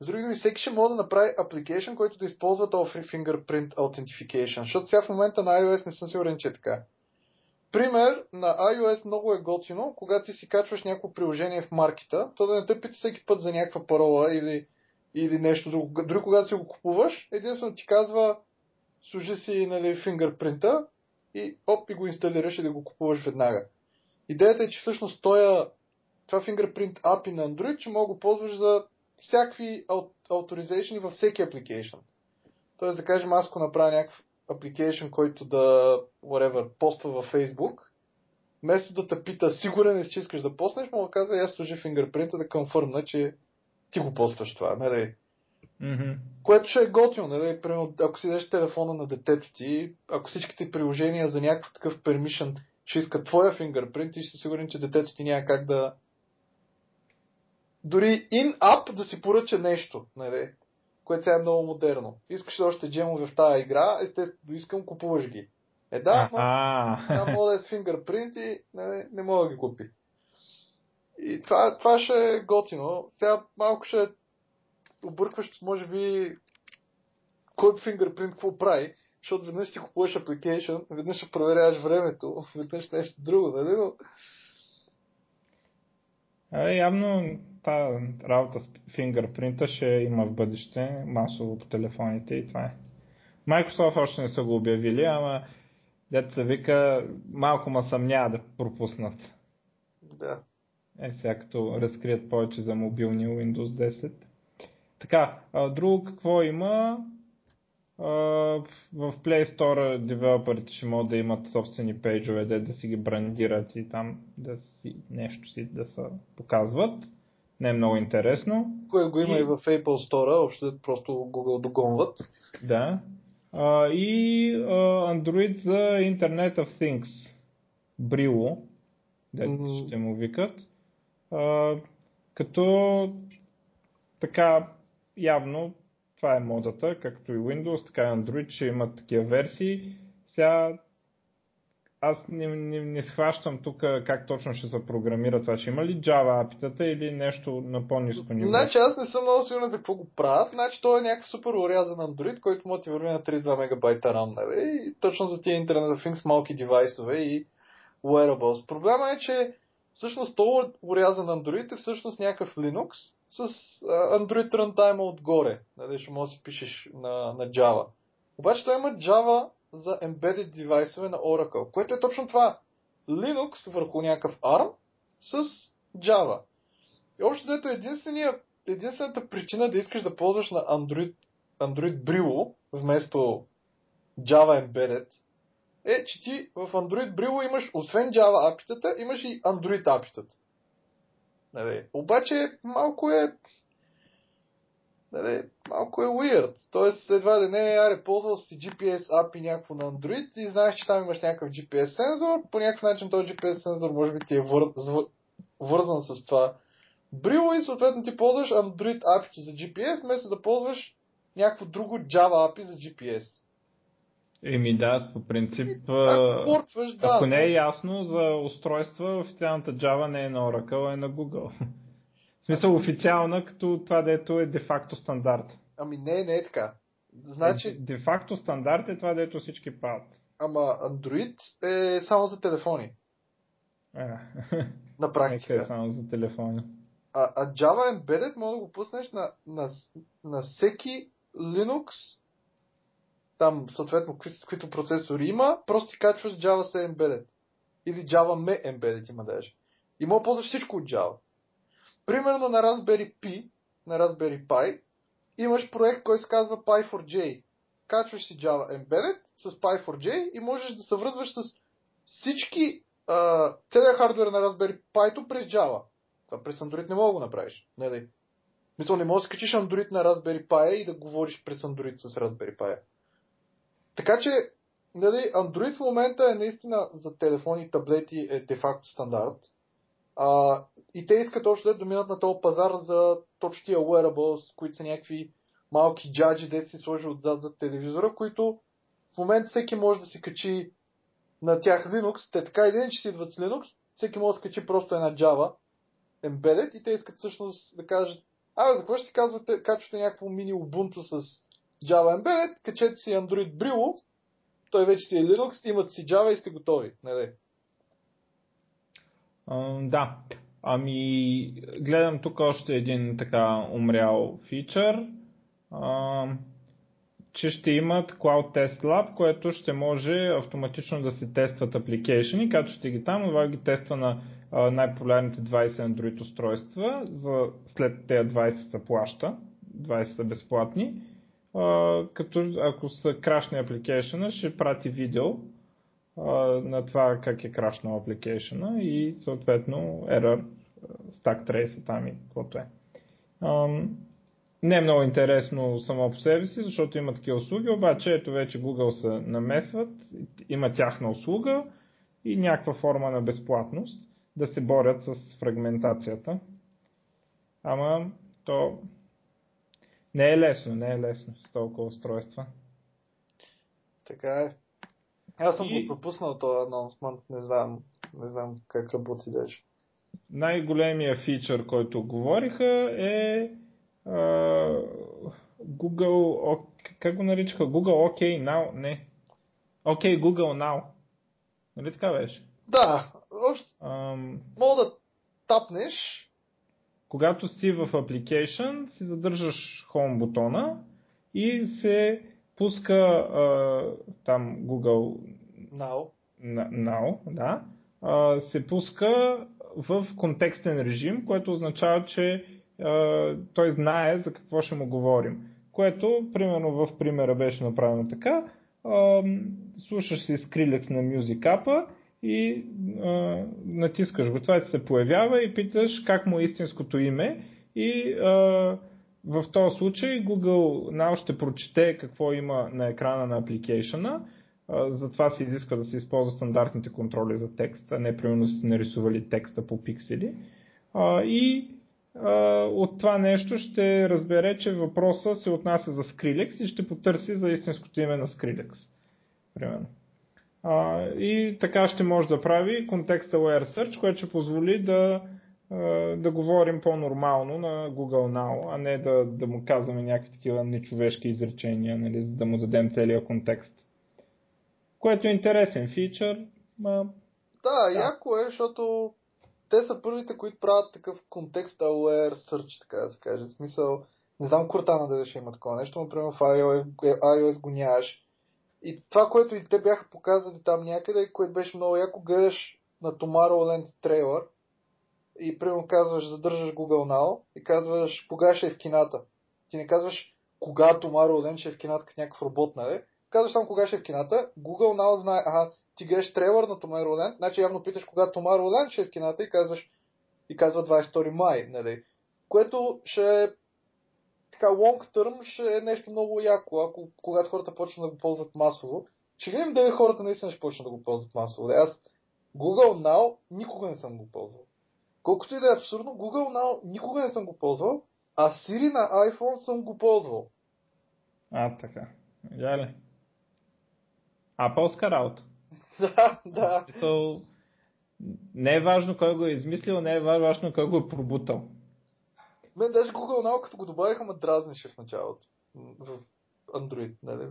С други думи, всеки ще може да направи application, който да използва този Fingerprint Authentication, защото сега в момента на iOS не съм сигурен, че е така. Пример, на iOS много е готино, когато ти си качваш някакво приложение в маркета, то да не те пита всеки път за някаква парола или, или нещо друго. Дори когато си го купуваш, единствено ти казва, служи си нали, фингърпринта и оп, и го инсталираш и да го купуваш веднага. Идеята е, че всъщност тоя, това Fingerprint API на Android, че мога го ползваш за всякакви authorization във всеки application. Тоест да кажем, аз ако направя някакъв application, който да, whatever, поства във Facebook, вместо да те пита, сигурен ли че искаш да поснеш, мога да казва, аз служи фингърпринта да конфърмна, че ти го постваш това, нали? Mm-hmm. Което ще е готино, нали? Примерно, ако си дадеш телефона на детето ти, ако всичките приложения за някакъв такъв permission ще искат твоя фингърпринт, ти ще си сигурен, че детето ти няма как да дори in-app да си поръча нещо, нали? което сега е много модерно. Искаш още джемове в тази игра, естествено искам, купуваш ги. Е да, но мога да е с фингърпринт и не, не мога да ги купи. И това, това ще е готино. Сега малко ще е объркващо, може би, кой фингърпринт какво прави, защото веднъж си купуваш application, веднъж ще проверяваш времето, веднъж нещо друго, нали? Но... А, явно тази работа с фингърпринта ще има в бъдеще масово по телефоните и това е. Microsoft още не са го обявили, ама дето се вика, малко ма съмнява да пропуснат. Да. Е, сега като разкрият повече за мобилния Windows 10. Така, а, друго какво има? в Play Store девелоперите ще могат да имат собствени пейджове, да, да си ги брандират и там да си, нещо си да се показват. Не е много интересно. Кое го има и, и в Apple Store, общо просто Google догонват. Да. А, и а, Android за Internet of Things. Brillo, дето mm-hmm. ще му викат. А, като така явно това е модата, както и Windows, така и Android ще имат такива версии. Сега аз не, не, не схващам тук как точно ще се програмира това. Ще има ли Java апитата или нещо на по-низко ниво? Значи аз не съм много сигурен за какво го правят. Значи той е някакъв супер урязан Android, който може да върви на 32 мегабайта RAM, нали? И точно за тия Internet of Things малки девайсове и wearables. Проблема е, че всъщност този урязан Android е всъщност някакъв Linux с Android runtime отгоре. Нали? Ще може да си пишеш на, на Java. Обаче той има Java за embedded девайсове на Oracle, което е точно това. Linux върху някакъв ARM с Java. И общо дето единствената причина да искаш да ползваш на Android, Android Brillo вместо Java Embedded е, че ти в Android Brillo имаш освен Java апитата, имаш и Android апитата. Нали? Обаче малко е нали, малко е weird. Тоест, едва да не аре, ползвал си GPS API някакво на Android и знаеш, че там имаш някакъв GPS сензор, по някакъв начин този GPS сензор може би ти е вър... вързан с това брило и съответно ти ползваш Android API за GPS, вместо да ползваш някакво друго Java API за GPS. Еми да, по принцип, ако, портваш, да, ако не е ясно за устройства, официалната Java не е на Oracle, а е на Google. В смисъл официална, като това дето е де-факто стандарт. Ами не, не е така. Значи... Де-факто стандарт е това, дето всички правят. Ама Android е само за телефони. А. На практика. е само за телефони. А, а Java Embedded може да го пуснеш на, на, на всеки Linux, там съответно какви, каквито процесори има, просто си качваш Java C Embedded. Или Java Me Embedded има даже. И мога ползваш всичко от Java. Примерно на Raspberry Pi, на Raspberry Pi, имаш проект, който се казва Py4J. Качваш си Java Embedded с Py4J и можеш да се връзваш с всички, uh, целият хардвер на Raspberry Pi през Java. Това през Android не мога да го направиш. Не, не. Мисля, не можеш да скачиш Android на Raspberry Pi и да говориш през Android с Raspberry Pi. Така че, нали, Android в момента е наистина за телефони и таблети е де-факто стандарт. А, и те искат още да минат на този пазар за точно тия wearables, които са някакви малки джаджи, де си сложи отзад за телевизора, които в момента всеки може да си качи на тях Linux. Те така и че си идват с Linux, всеки може да качи просто една Java embedded и те искат всъщност да кажат Абе, за какво ще си казвате, качвате някакво мини Ubuntu с Java Embedded, качете си Android Brillo, той вече си е Linux, имат си Java и сте готови. Не, не. Uh, да. Ами, гледам тук още един така умрял фичър, uh, че ще имат Cloud Test Lab, което ще може автоматично да се тестват апликейшени, качвате ги там, това ги тества на най-популярните 20 Android устройства, за след тези 20 се плаща, 20 са безплатни като ако са крашни апликейшена, ще прати видео на това как е крашнал апликейшена и съответно error, stack trace там и каквото е. Не е много интересно само по себе си, защото има такива услуги, обаче ето вече Google се намесват, има тяхна услуга и някаква форма на безплатност да се борят с фрагментацията. Ама то не е лесно, не е лесно с толкова устройства. Така е. Аз съм и... го пропуснал този анонсмент, не знам, не знам как работи даже. Най-големия фичър, който говориха е uh, Google, как го наричаха? Google OK Now? Не. OK Google Now. Нали така беше? Да, още. Um, мога да тапнеш когато си в Application, си задържаш Home бутона и се пуска а, там Google Now, now да, а, се пуска в контекстен режим, което означава, че а, той знае за какво ще му говорим. Което, примерно в примера беше направено така, а, слушаш си Skrillex на Music App и а, натискаш го. Това се появява и питаш как му е истинското име и а, в този случай Google Now ще прочете какво има на екрана на апликейшена. Затова се изисква да се използва стандартните контроли за текст, а не примерно са нарисували текста по пиксели. А, и а, от това нещо ще разбере, че въпроса се отнася за Skrillex и ще потърси за истинското име на Skrillex. Примерно. А, и така ще може да прави контекст aware search, което ще позволи да, да говорим по-нормално на Google Now, а не да, да му казваме някакви такива нечовешки изречения, нали, за да му дадем целият контекст. Което е интересен фичър. Ма... Да, да, яко е, защото те са първите, които правят такъв контекст aware search, така да се каже. В смисъл, не знам Куртана да ще има такова нещо, но примерно в iOS, iOS го нямаш и това, което и те бяха показали там някъде, което беше много яко, гледаш на Tomorrowland трейлър и примерно казваш, задържаш Google Now и казваш кога ще е в кината. Ти не казваш кога Tomorrowland ще е в кината като някакъв робот, нали? Казваш само кога ще е в кината, Google Now знае, ага, ти гледаш трейлър на Tomorrowland, значи явно питаш кога Tomorrowland ще е в кината и казваш и казва 22 май, нали? Което ще е така long term ще е нещо много яко, ако когато хората почнат да го ползват масово. Ще видим дали хората наистина ще почнат да го ползват масово. Аз Google Now никога не съм го ползвал. Колкото и да е абсурдно, Google Now никога не съм го ползвал, а Siri на iPhone съм го ползвал. А, така. Я ли? Apple работа. да, да. Не е важно кой го е измислил, не е важно кой го е пробутал. Мен даже Google Now, като го добавиха, ме дразнеше в началото. В Android, нали?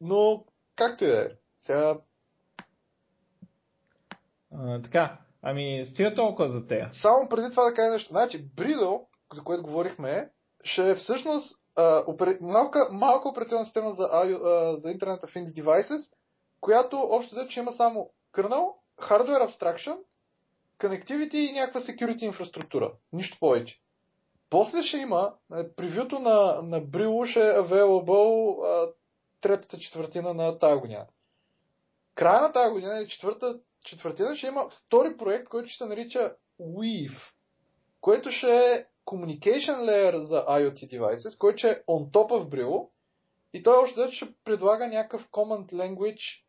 Но, както и да е. Сега... А, така, Ами, стига толкова за тея. Само преди това да кажа нещо. Значи, Bridle, за което говорихме, ще е всъщност а, опер... малка, малка операционна система за, а, за Internet of Things Devices, която общо взето ще има само kernel, hardware abstraction, connectivity и някаква security инфраструктура. Нищо повече. После ще има, е, превюто на, на Brillo ще е available а, третата четвъртина на тази година. Края на тази година, четвърта четвъртина, ще има втори проект, който ще се нарича Weave, което ще е communication layer за IoT devices, който е on top of Brillo и той още ще предлага някакъв command language,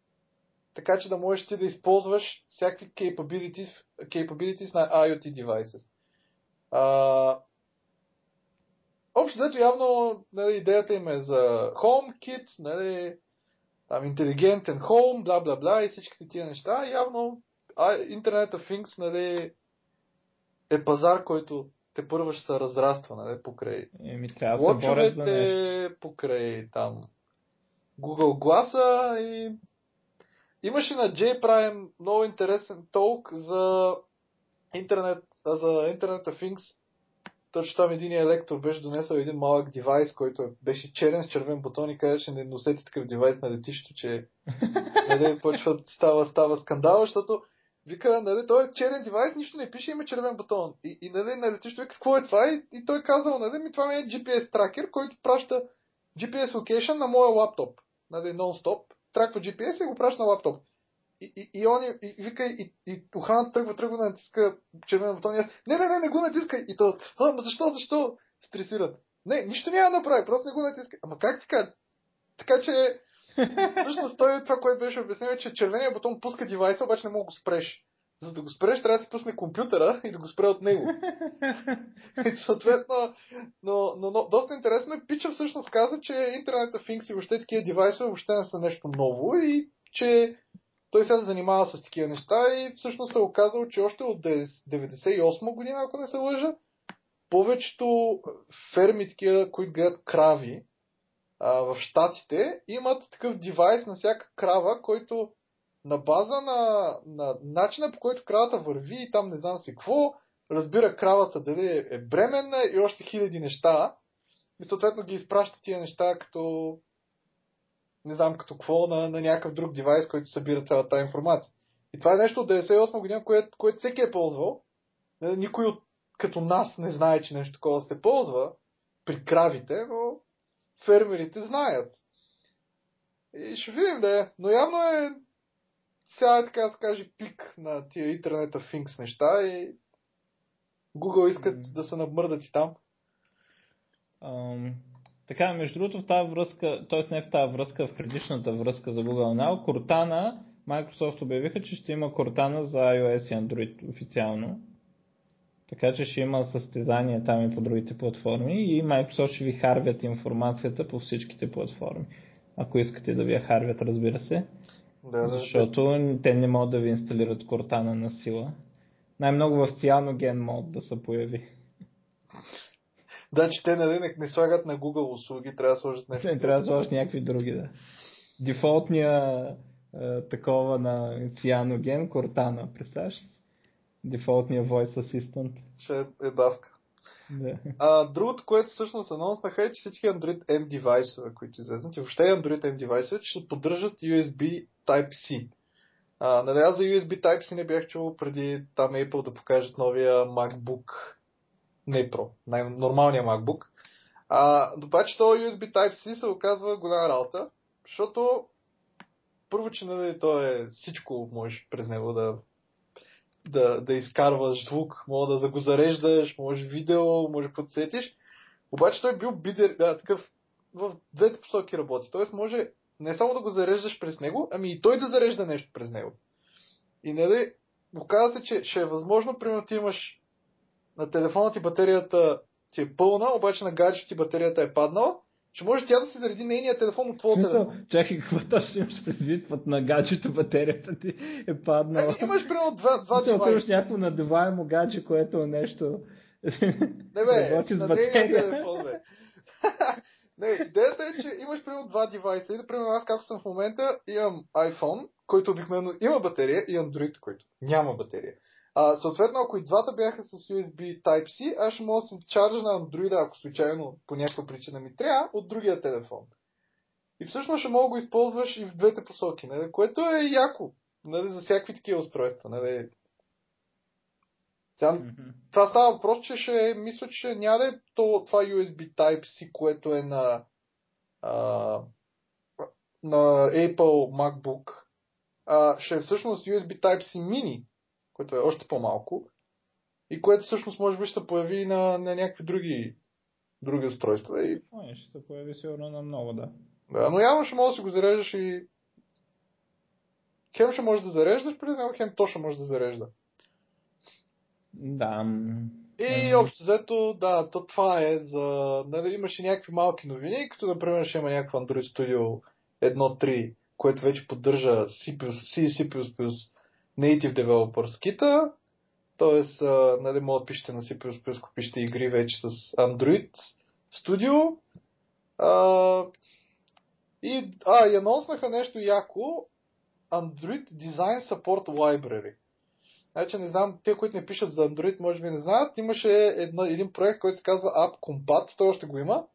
така че да можеш ти да използваш всякакви capabilities, capabilities на IoT devices. А, общо взето явно нали, идеята им е за HomeKit, нали, там интелигентен Home, бла бла бла и всичките тия неща. Явно Internet of Things нали, е пазар, който те първо ще се разраства нали, покрай Еми, Лочовете, покрай там Google Glass и имаше на J-Prime много интересен толк за интернет, за Internet of Things точно там един електор беше донесъл един малък девайс, който беше черен с червен бутон и казаше не носете такъв девайс на летището, че нали, почва става, става скандал, защото вика, нали, той е черен девайс, нищо не пише, има червен бутон. И, и нали, на летището вика, какво е това? И, и той казал, нали, ми това ми е GPS тракер, който праща GPS локейшн на моя лаптоп. Нали, нон-стоп. Траква GPS и го праща на лаптоп. И, и, и он и, и вика, и, и охраната тръгва, тръгва да натиска червен бутон. И аз, не, не, не, не го натискай. И то, а, ма защо, защо? Стресират. Не, нищо няма да направи, просто не го натискай. Ама как така? Така че, всъщност той това, което беше обяснено, че червеният бутон пуска девайса, обаче не мога го спреш. За да го спреш, трябва да се пусне компютъра и да го спре от него. и съответно, но, но, но, доста интересно е, Пича всъщност каза, че Internet of Things и въобще такива девайсове въобще не са нещо ново и че той се занимава с такива неща и всъщност се е оказало, че още от 98 година, ако не се лъжа, повечето ферми, такива, които гледат крави а, в Штатите, имат такъв девайс на всяка крава, който на база на, на начина по който кравата върви и там не знам си какво, разбира кравата дали е бременна и още хиляди неща. И съответно ги изпраща тия неща като не знам като какво, на, на някакъв друг девайс, който събира цялата тази информация. И това е нещо от 98 година, което, което всеки е ползвал. Е, никой от, като нас не знае, че нещо такова се ползва при кравите, но фермерите знаят. И ще видим да е. Но явно е сега е така да се каже пик на тия Internet of Things неща и Google искат mm. да се намърдат и там. Um, така, между другото в тази връзка, т.е. не в тази връзка, в предишната връзка за Google Now, Cortana, Microsoft обявиха, че ще има Cortana за iOS и Android официално. Така че ще има състезания там и по другите платформи и Microsoft ще ви харвят информацията по всичките платформи. Ако искате да ви я харвят, разбира се. Да, защото да. те не могат да ви инсталират Cortana на сила. Най-много в Cyanogen мод да се появи. Да, че те нали, не, не слагат на Google услуги, трябва да сложат нещо. Не, трябва да сложат някакви други, да. Дефолтния е, такова на Cyanogen, Cortana, представяш? Дефолтния Voice Assistant. Ще е бавка. Да. А, другото, което всъщност анонснаха е, че всички Android M девайсове, които излезнат, и въобще Android M девайсове, ще поддържат USB Type-C. А, нали, аз за USB Type-C не бях чувал преди там Apple да покажат новия MacBook не Pro, най-нормалния MacBook. А, обаче то USB Type-C се оказва голяма работа, защото първо, че нали, то е всичко можеш през него да, да, да изкарваш звук, може да, го зареждаш, може видео, може подсетиш. Обаче той е бил бидер, да, такъв в двете посоки работи. Тоест може не само да го зареждаш през него, ами и той да зарежда нещо през него. И нали, оказа се, че ще е възможно, примерно ти имаш на телефона ти батерията ти е пълна, обаче на гаджето ти батерията е паднала, ще може тя да се зареди нейния телефон от твоя телефон. Чакай, какво точно имаш предвид под на гаджето батерията ти е паднала? Ами имаш примерно два, два девайса. Имаш някакво надуваемо гадже, което е нещо... Не бе, работи с батерия. телефон, бе. Не, идеята е, че имаш примерно два девайса. И да, примерно аз както съм в момента, имам iPhone, който обикновено има батерия, и Android, който няма батерия. А, съответно, ако и двата бяха с USB Type-C, аз ще мога да се чаржа на Android, ако случайно по някаква причина ми трябва, от другия телефон. И всъщност ще мога да го използваш и в двете посоки, нали? което е яко нали? за всякакви такива устройства. Нали? Сега, mm-hmm. Това става въпрос, че ще, мисля, че няма да е то, това USB Type-C, което е на, а, на Apple MacBook, а, ще е всъщност USB Type-C Mini, което е още по-малко, и което всъщност може би ще се появи на, на някакви други, други устройства. И... Ой, ще се появи сигурно на много, да. Да, но явно ще може да си го зареждаш и хем ще може да зареждаш през него, хем то ще може да зарежда. Да. И общо взето, да, то това е за... Нали, имаше някакви малки новини, като например ще има някакво Android Studio 1.3, което вече поддържа C, C++ Native Developers Kit, т.е. нали, мога да пишете на C++, пишете игри вече с Android Studio. А, и, а, и анонснаха нещо яко, Android Design Support Library. Значи не знам, те, които не пишат за Android, може би не знаят. Имаше едно, един проект, който се казва App Compat, той още го има.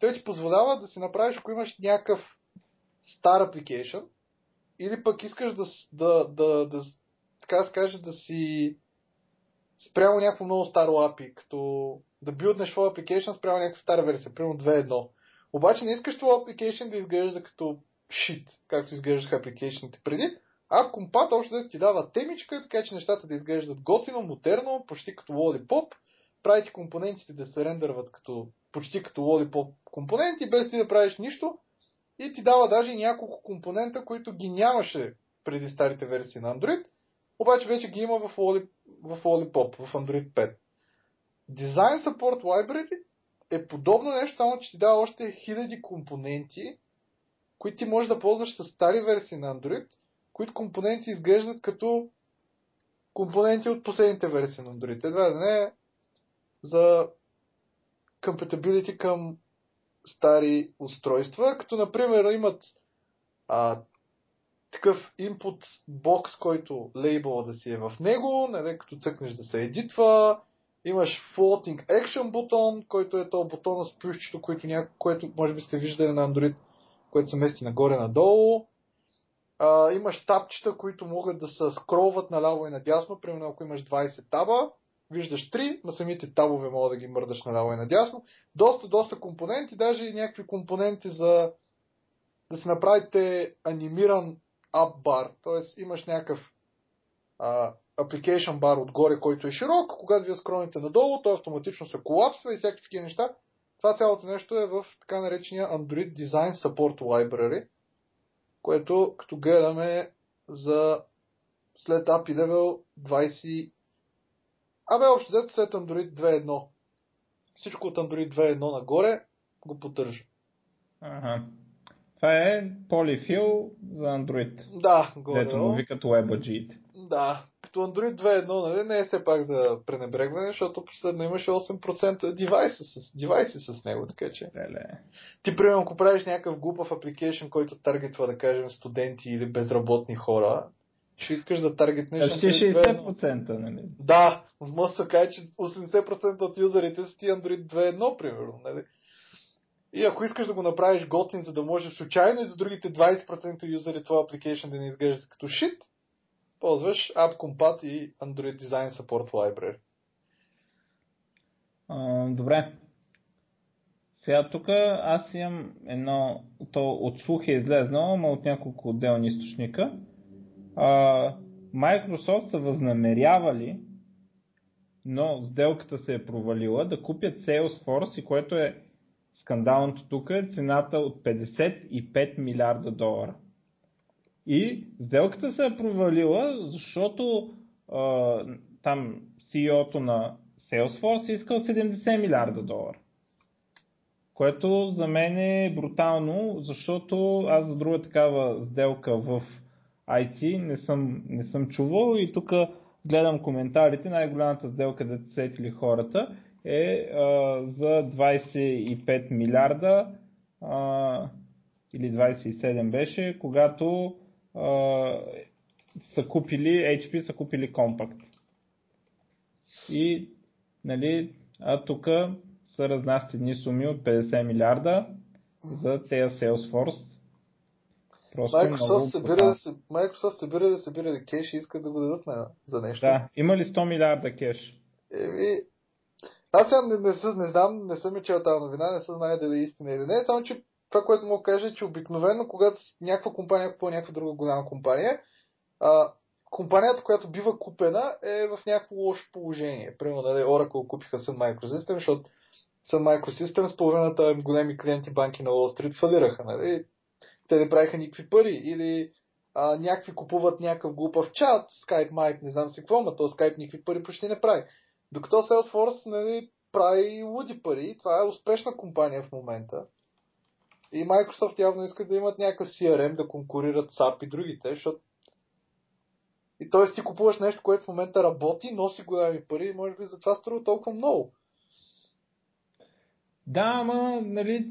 Той ти позволява да си направиш, ако имаш някакъв стар application, или пък искаш да, да, да, да така да скажа, да си спрямо някакво много старо API, като да билднеш твой application спрямо някаква стара версия, примерно 2.1. Обаче не искаш това application да изглежда като shit, както изглеждаха апликейшните преди, а компат още да ти дава темичка, така че нещата да изглеждат готино, модерно, почти като Lollipop, прави ти компонентите да се рендърват като, почти като Lollipop компоненти, без ти да правиш нищо. И ти дава даже няколко компонента, които ги нямаше преди старите версии на Android, обаче вече ги има в, Lollipop, в Lollipop, в Android 5. Design Support Library е подобно нещо, само че ти дава още хиляди компоненти, които ти можеш да ползваш с стари версии на Android, които компоненти изглеждат като компоненти от последните версии на Android. Едва да не за compatibility към стари устройства, като например имат а, такъв input бокс, който лейбъл да си е в него, нали, като цъкнеш да се едитва, имаш floating action бутон, който е то бутона с плюсчето, което, няко... което може би сте виждали на Android, което се мести нагоре-надолу. А, имаш тапчета, които могат да се скролват наляво и надясно, примерно ако имаш 20 таба, виждаш 3, на самите табове мога да ги мърдаш наляво и надясно. Доста, доста компоненти, даже и някакви компоненти за да си направите анимиран app бар, т.е. имаш някакъв а, application бар отгоре, който е широк, когато вие скроните надолу, той автоматично се колапсва и всякакви такива неща. Това цялото нещо е в така наречения Android Design Support Library, което като гледаме за след API Level 20 Абе, общо взето след Android 2.1. Всичко от Android 2.1 нагоре го поддържа. Ага. Това е полифил за Android. Да, горе. Дето му викат WebAG. Да, като Android 2.1 нали, не е все пак за пренебрегване, защото последно имаше 8% девайси с, девайси с него, така че. Леле. Ти, примерно, ако правиш някакъв глупав апликейшн, който таргетва, да кажем, студенти или безработни хора, ще искаш да таргетнеш... Ще 60%, нали? Да, може да се каже, че 80% от юзерите са ти Android 2.1, примерно, нали? И ако искаш да го направиш готин, за да може случайно и за другите 20% юзери твоя application да не изглежда като шит, ползваш AppCompat и Android Design Support Library. Добре. Сега тук аз имам едно, то от слух е излезнало, но от няколко отделни източника. А, Microsoft са възнамерявали, но сделката се е провалила, да купят Salesforce, и което е скандалното тук е цената от 55 милиарда долара. И сделката се е провалила, защото а, там CEO-то на Salesforce е искал 70 милиарда долара. Което за мен е брутално, защото аз за друга такава сделка в IT не съм, не съм чувал и тук гледам коментарите, най-голямата сделка да сетили хората е а, за 25 милиарда а, или 27 беше, когато а, са купили, HP са купили Compact. и нали, а тук са разнастени суми от 50 милиарда за тези Salesforce. Просто Microsoft, събира да се, Microsoft събира да събира кеш и искат да го дадат на, за нещо. Да, има ли 100 милиарда кеш? Еми, аз сега не, не, не, знам, не съм чел тази новина, не съм знае дали е истина или не, само че това, което мога да кажа е, че обикновено, когато някаква компания купува някаква друга голяма компания, а, компанията, която бива купена, е в някакво лошо положение. Примерно, нали, Oracle купиха Sun Microsystems, защото Sun Microsystems, половината големи клиенти банки на Wall Street фалираха. Нали? Те не правиха никакви пари. Или а, някакви купуват някакъв глупав чат, Skype Mike, не знам си какво, но то Skype никакви пари почти не прави. Докато Salesforce нали, прави луди пари, това е успешна компания в момента. И Microsoft явно искат да имат някакъв CRM да конкурират SAP и другите, защото и т.е. ти купуваш нещо, което в момента работи, носи голями пари и може би затова струва толкова много. Да, ама, нали,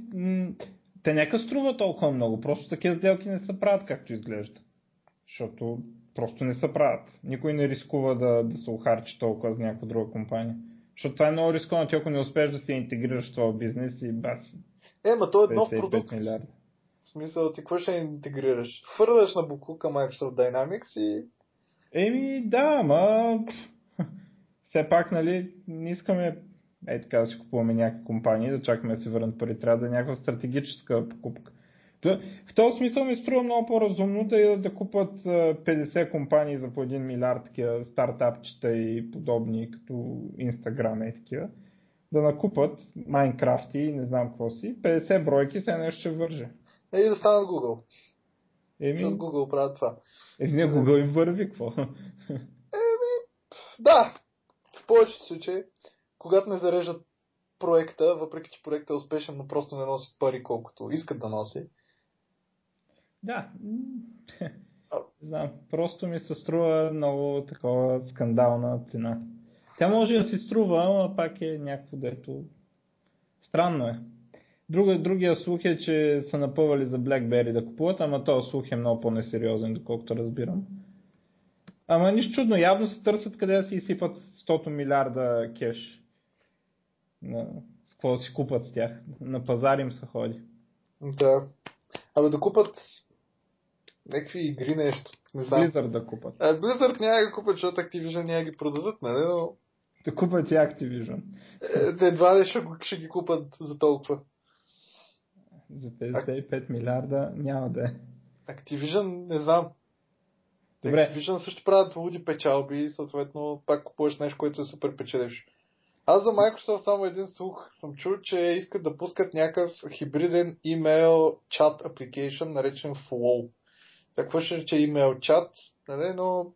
те нека струва толкова много. Просто такива сделки не се правят както изглежда. Защото просто не се правят. Никой не рискува да, да се охарчи толкова за някаква друга компания. Защото това е много рисковано, ако не успееш да се интегрираш в този бизнес и баси. Е, ма то е нов продукт. Милиарда. В смисъл, ти какво ще интегрираш? Хвърляш на буклука Microsoft Dynamics и... Еми, да, ама... Все пак, нали, не искаме е така да си купуваме някакви компании, да чакаме да се върнат пари. Трябва да е някаква стратегическа покупка. В този смисъл ми струва много по-разумно да, да купат 50 компании за по 1 милиард такива стартапчета и подобни, като Instagram и такива. Да накупат Майнкрафт и не знам какво си. 50 бройки се нещо ще върже. Е, и да станат Google. Еми... Защото Google правят това. Еми, не, Google им върви, какво? Еми, да. В повечето случаи когато не зареждат проекта, въпреки че проектът е успешен, но просто не носи пари колкото искат да носи. Да. Знам, просто ми се струва много такова скандална цена. Тя може да си струва, но пак е някакво дето. Странно е. Друга, другия слух е, че са напъвали за BlackBerry да купуват, ама този слух е много по-несериозен, доколкото разбирам. Ама нищо чудно, явно се търсят къде да си изсипат 100 милиарда кеш на какво да си купат с тях. На пазар им се ходи. Да. Абе да купат някакви игри нещо. Не знам. Blizzard да купат. А, Blizzard няма да купат, защото Activision няма ги продадат, нали? Но... Да купат и Activision. Е, едва ли ще, ще ги купат за толкова. За 55 а... милиарда няма да е. Activision не знам. Добре. Activision също правят луди печалби и съответно пак купуваш нещо, което е супер печеливш. Аз за Microsoft само един слух съм чул, че искат да пускат някакъв хибриден имейл чат application, наречен Flow. За какво ще рече имейл чат, нали, но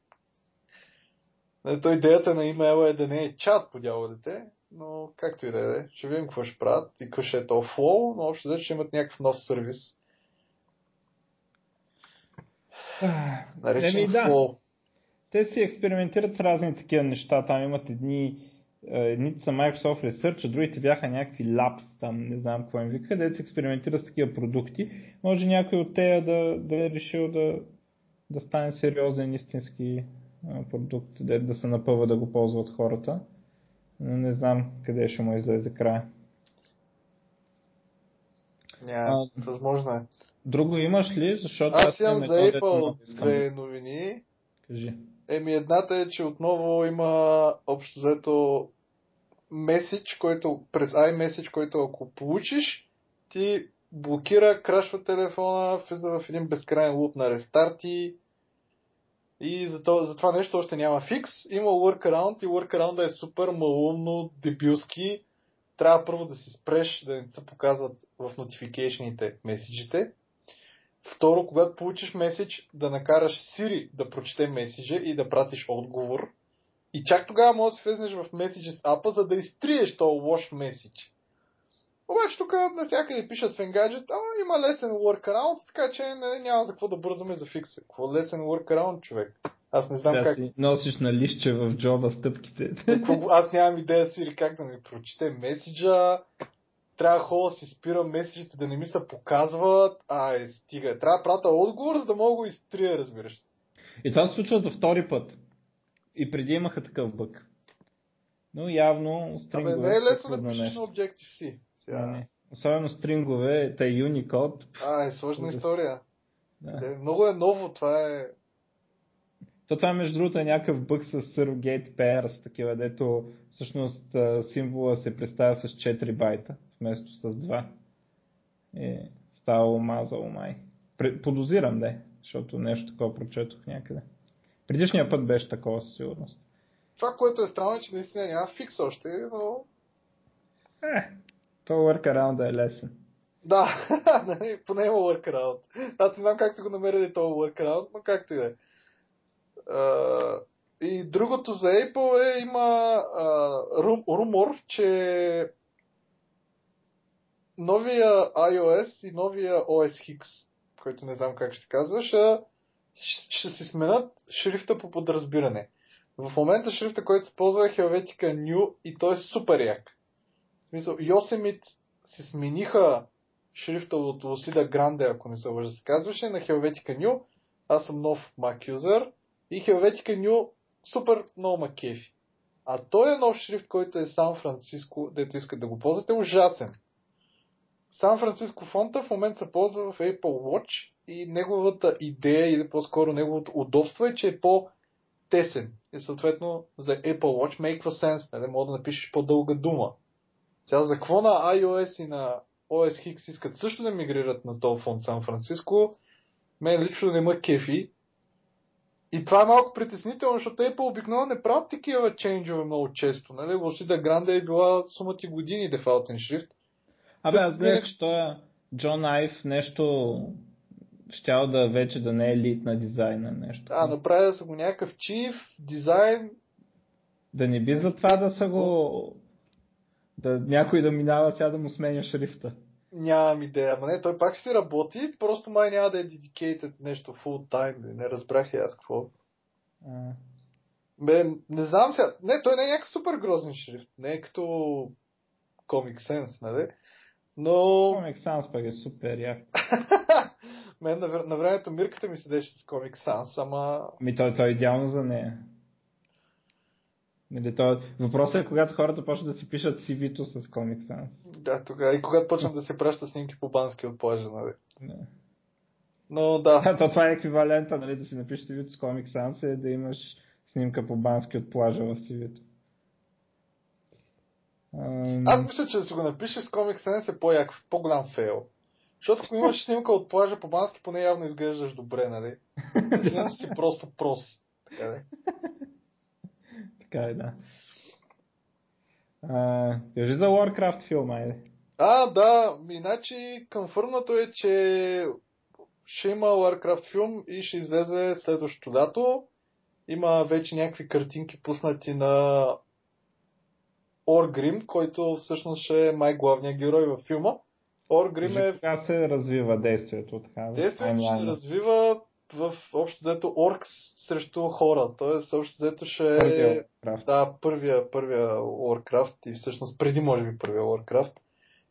нали, то идеята на имейла е да не е чат по дяволите, но както и да е, ще видим какво ще правят и какво ще е то Flow, но общо ще имат някакъв нов сервис. Наречен да. Flow. Те си експериментират с разни такива неща. Там имат едни едните са Microsoft Research, а другите бяха някакви Labs, там не знам какво им вика, където се експериментира с такива продукти. Може някой от тея да, да е решил да, да стане сериозен истински продукт, да, да се напъва да го ползват хората. Но не знам къде ще му излезе края. Няма, възможно е. Друго имаш ли? Защото аз, аз имам за Apple две новини. Кажи. Еми, едната е, че отново има общо взето меседж, който през iMessage, който ако получиш, ти блокира, крашва телефона, влиза в един безкрайен луп на рестарти и за, това, за това нещо още няма фикс. Има workaround и workaround е супер малумно, дебилски. Трябва първо да си спреш, да не се показват в нотификейшните меседжите. Второ, когато получиш меседж, да накараш Siri да прочете меседжа и да пратиш отговор. И чак тогава можеш да влезнеш в Messages апа, за да изтриеш този лош меседж. Обаче тук навсякъде пишат в Engadget, ама има лесен workaround, така че не, няма за какво да бързаме за фикса. Какво лесен workaround, човек? Аз не знам Сега как... Си носиш на листче в джоба стъпките. Аз нямам идея Сири как да ми прочете меседжа, трябва хора да си спира месечите, да не ми се показват. Ай, стига. Трябва да прата отговор, за да мога го изтрия, разбираш. И това се случва за втори път. И преди имаха такъв бък. Но явно стrinгове... Абе, не е лесно да пишеш на Objective-C. Сега. Не, не. Особено стрингове, те Unicode. А, е сложна история. Да. Де, много е ново, това е... То това между другото е някакъв бък с Surrogate Pairs, такива, дето всъщност символа се представя с 4 байта, вместо с 2. И става мазало май. Подозирам, да, защото нещо такова прочетох някъде. Предишния път беше такова със сигурност. Това, което е странно, е, че наистина няма фикс още, но... Е, то workaround е лесен. Да, нали, поне има workaround. Аз не знам как са го намерили този workaround, но както и да е. И другото за Apple е, има а, рум, румор, че новия iOS и новия OS X, който не знам как ще се казва, ще, се сменят шрифта по подразбиране. В момента шрифта, който се ползва е Helvetica New и той е супер як. В смисъл, Yosemite се смениха шрифта от Lucida Grande, ако не се лъжа се казваше, на Helvetica New. Аз съм нов Mac юзър и Helvetica New супер много ма кефи. А той е нов шрифт, който е Сан Франциско, дето искат да го ползвате, ужасен. Сан Франциско фонта в момента се ползва в Apple Watch и неговата идея или по-скоро неговото удобство е, че е по-тесен. И съответно за Apple Watch make sense, нали? Мога да напишеш по-дълга дума. Сега за какво на iOS и на OS X искат също да мигрират на този фонд Сан Франциско, мен лично не ма кефи. И това е малко притеснително, защото Apple обикновено не правят такива ченджове много често. Нали? Lucida Grande е била сумата и години дефалтен шрифт. Абе, аз гледах, че той Джон Айв нещо щял да вече да не е елит на дизайна нещо. А, направя са го някакъв чиф, дизайн. Да не би за това да са го... Да някой да минава сега да му сменя шрифта. Нямам идея. Ама не, той пак си работи, просто май няма да е dedicated нещо full time. Не разбрах и аз какво. А, Бе, не знам сега. Не, той не е някакъв супер грозен шрифт. Не е като Comic Sans, нали? Но... Comic Sans пък е супер як. Мен на, на времето Мирката ми седеше с Comic Sans, ама... Ми той, той е идеално за нея. Нали, той... Въпросът е когато хората почнат да си пишат CV-то с Comic Sans. Да, тогава. И когато почнам да се праща снимки по бански от плажа, нали? Не. Но да. То това е еквивалента, нали, да си напишеш CV-то с Comic Sans е да имаш снимка по бански от плажа в CV-то. Аз мисля, че да си го напишеш с Comic Sans е по-як, по-голям фейл. Защото ако имаш снимка от плажа по бански, поне явно изглеждаш добре, нали? Иначе си просто прос. Така де. Така е, да. А, кажи за Warcraft филма, айде. А, да, иначе конфърмното е, че ще има Warcraft филм и ще излезе следващото лято. Има вече някакви картинки пуснати на Оргрим, който всъщност ще е май главният герой във филма. Оргрим е Как се развива действието така? Действието ще таймлайна? развива в общо взето оркс срещу хора. Тоест, общо взето ще е... Първия. Да, първия, първия Warcraft и всъщност преди може би първия Warcraft.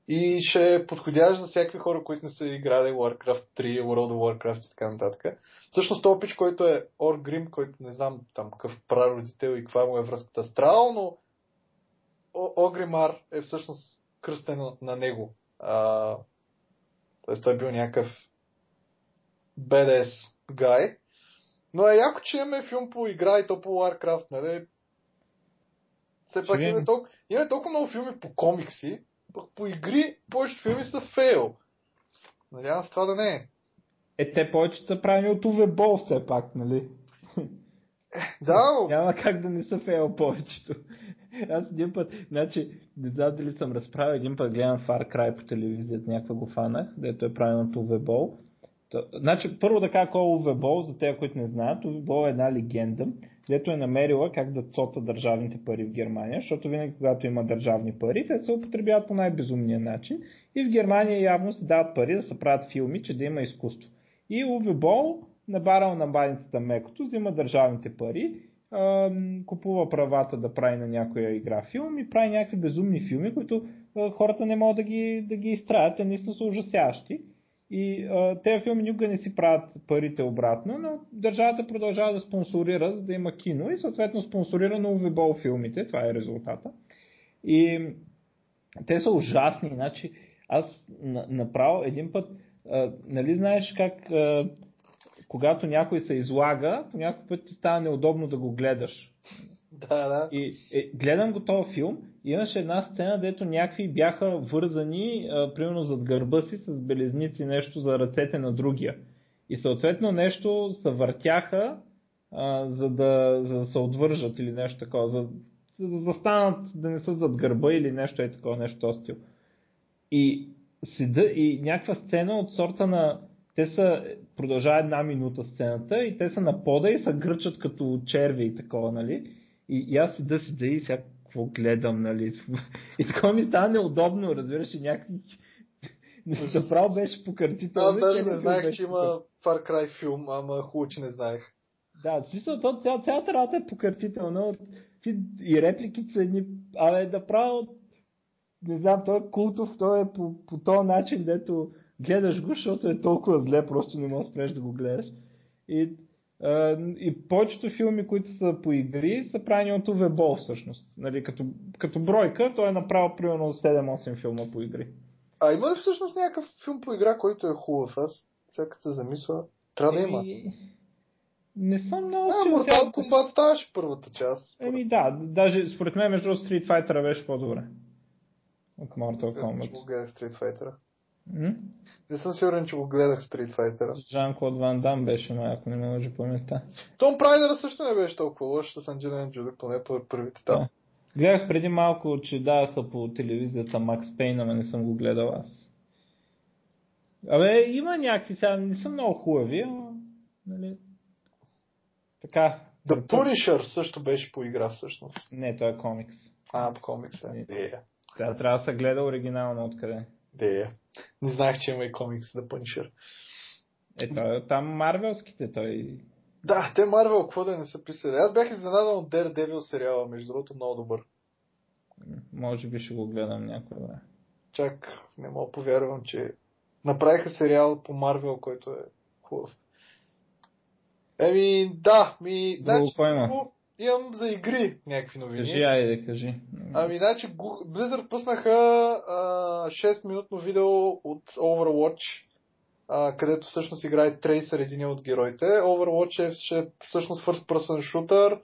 И ще е подходящ за всякакви хора, които не са играли Warcraft 3, World of Warcraft и така нататък. Всъщност този пич, който е Оргрим, който не знам там какъв прародител и каква му е връзката с Трал, но О- Огримар е всъщност кръстен на, него. А, Тоест той е бил някакъв BDS гай. Но е яко, че имаме филм по игра и то по Warcraft, нали? Все пак имаме толкова, имаме толкова много филми по комикси, пък по игри повечето филми са фейл. Надявам се това да не е. Е, те повечето са правени от Уве Бол все пак, нали? Да, но... Няма как да не са фейл повечето. Аз един път, значи, не знам дали съм разправил, един път гледам Far Cry по телевизията, някаква го фанах, дето е правено от Уве Бол. То, значи, първо да кажа кой е за тези, които не знаят, Уве Бол е една легенда, дето е намерила как да цоца държавните пари в Германия, защото винаги когато има държавни пари, те се употребяват по най-безумния начин и в Германия явно се дават пари да се правят филми, че да има изкуство. И Уве Бол набарал на баницата мекото, взима държавните пари, купува правата да прави на някоя игра филм и прави някакви безумни филми, които хората не могат да ги, да ги изтраят, те наистина са ужасяващи. И тези филми никога не си правят парите обратно, но държавата продължава да спонсорира, за да има кино и съответно спонсорира на Увебол филмите, това е резултата. И те са ужасни, значи аз направо един път, а, нали знаеш как а, когато някой се излага, по някакъв път ти става неудобно да го гледаш. Да, да. И е, гледам го този филм и имаше една сцена, дето някакви бяха вързани, а, примерно зад гърба си с белезници нещо за ръцете на другия. И съответно нещо се въртяха, а, за, да, за да се отвържат или нещо такова, за, за да застанат, да не са зад гърба или нещо е такова, нещо стил. И седа и някаква сцена от сорта на те са, продължава една минута сцената и те са на пода и се гръчат като черви и такова, нали? И, и аз седа седа и сега какво гледам, нали? И такова ми става неудобно, разбираш, и някакви... Направо беше покъртително. Да, даже не знаех, че има Far Cry филм, ама хубаво, че не знаех. Да, в смисъл, то, цял, цялата работа е покъртителна. И репликите са едни... Абе, да правя не знам, той е култов, той е по, по този начин, дето гледаш го, защото е толкова зле, просто не можеш спреш да го гледаш. И, а, и повечето филми, които са по игри, са правени от Увебол всъщност. Нали, като, като бройка, той е направил примерно 7-8 филма по игри. А има ли всъщност някакъв филм по игра, който е хубав? Аз сега като се замисля, трябва да има. Не съм много сигурен. А, Mortal Kombat ставаше първата част. Еми да, даже според мен между Street Fighter беше по-добре. От Mortal Kombat. Ще Street Fighter. М? Не съм сигурен, че го гледах Street Fighter. Жан-Клод Ван Дам беше, но ако не ме лъжи паметта. Том Прайдера също не беше толкова лош с Анджелина Джули, поне по първите там. Да. Гледах преди малко, че даваха по телевизията Макс Пейн, но не съм го гледал аз. Абе, има някакви, сега не са много хубави, но... Нали... Така. The Punisher също беше по игра всъщност. Не, той е комикс. А, комикс е. Сега трябва да се гледа оригинално откъде. Де. Не знаех, че има и комикс за Punisher. Ето, там Марвелските той... Да, те Марвел, какво да не са писали. Аз бях изненадан от Daredevil сериала, между другото, много добър. Може би ще го гледам някой време. Чак, не мога повярвам, че направиха сериал по Марвел, който е хубав. Еми, да, ми... Значи, имам за игри някакви новини. Кажи, айде, кажи. Ами, значи, Blizzard пуснаха а, 6-минутно видео от Overwatch, а, където всъщност играе Трейсър, един от героите. Overwatch е ще, всъщност first person shooter,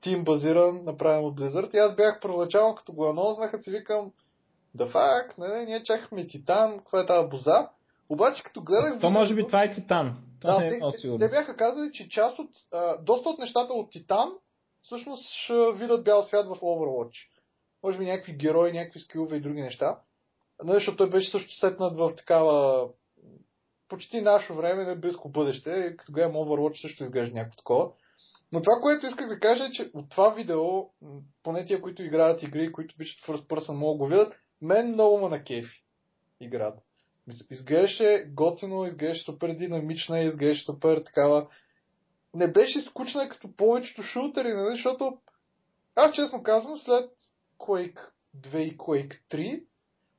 тим базиран, направен от Blizzard. И аз бях първоначално, като го анонснаха, си викам, да фак, не, не, ние чакахме Титан, каква е тази боза. Обаче като гледах... То може би това е Титан. Това да, е те, те, бяха казали, че част от, а, доста от нещата от Титан всъщност ще видят бял свят в Overwatch. Може би някакви герои, някакви скилове и други неща. Нали, защото той беше също сетнат в такава почти наше време, не близко бъдеще. Като гледам Overwatch също изглежда някакво такова. Но това, което исках да кажа е, че от това видео, поне тия, които играят игри, които обичат First Person, могат го видят, мен много ма на кефи играта. Изглеждаше готино, изглеждаше супер динамична, изглеждаше супер такава не беше скучна като повечето шутери, нали? защото аз честно казвам, след Quake 2 и Quake 3,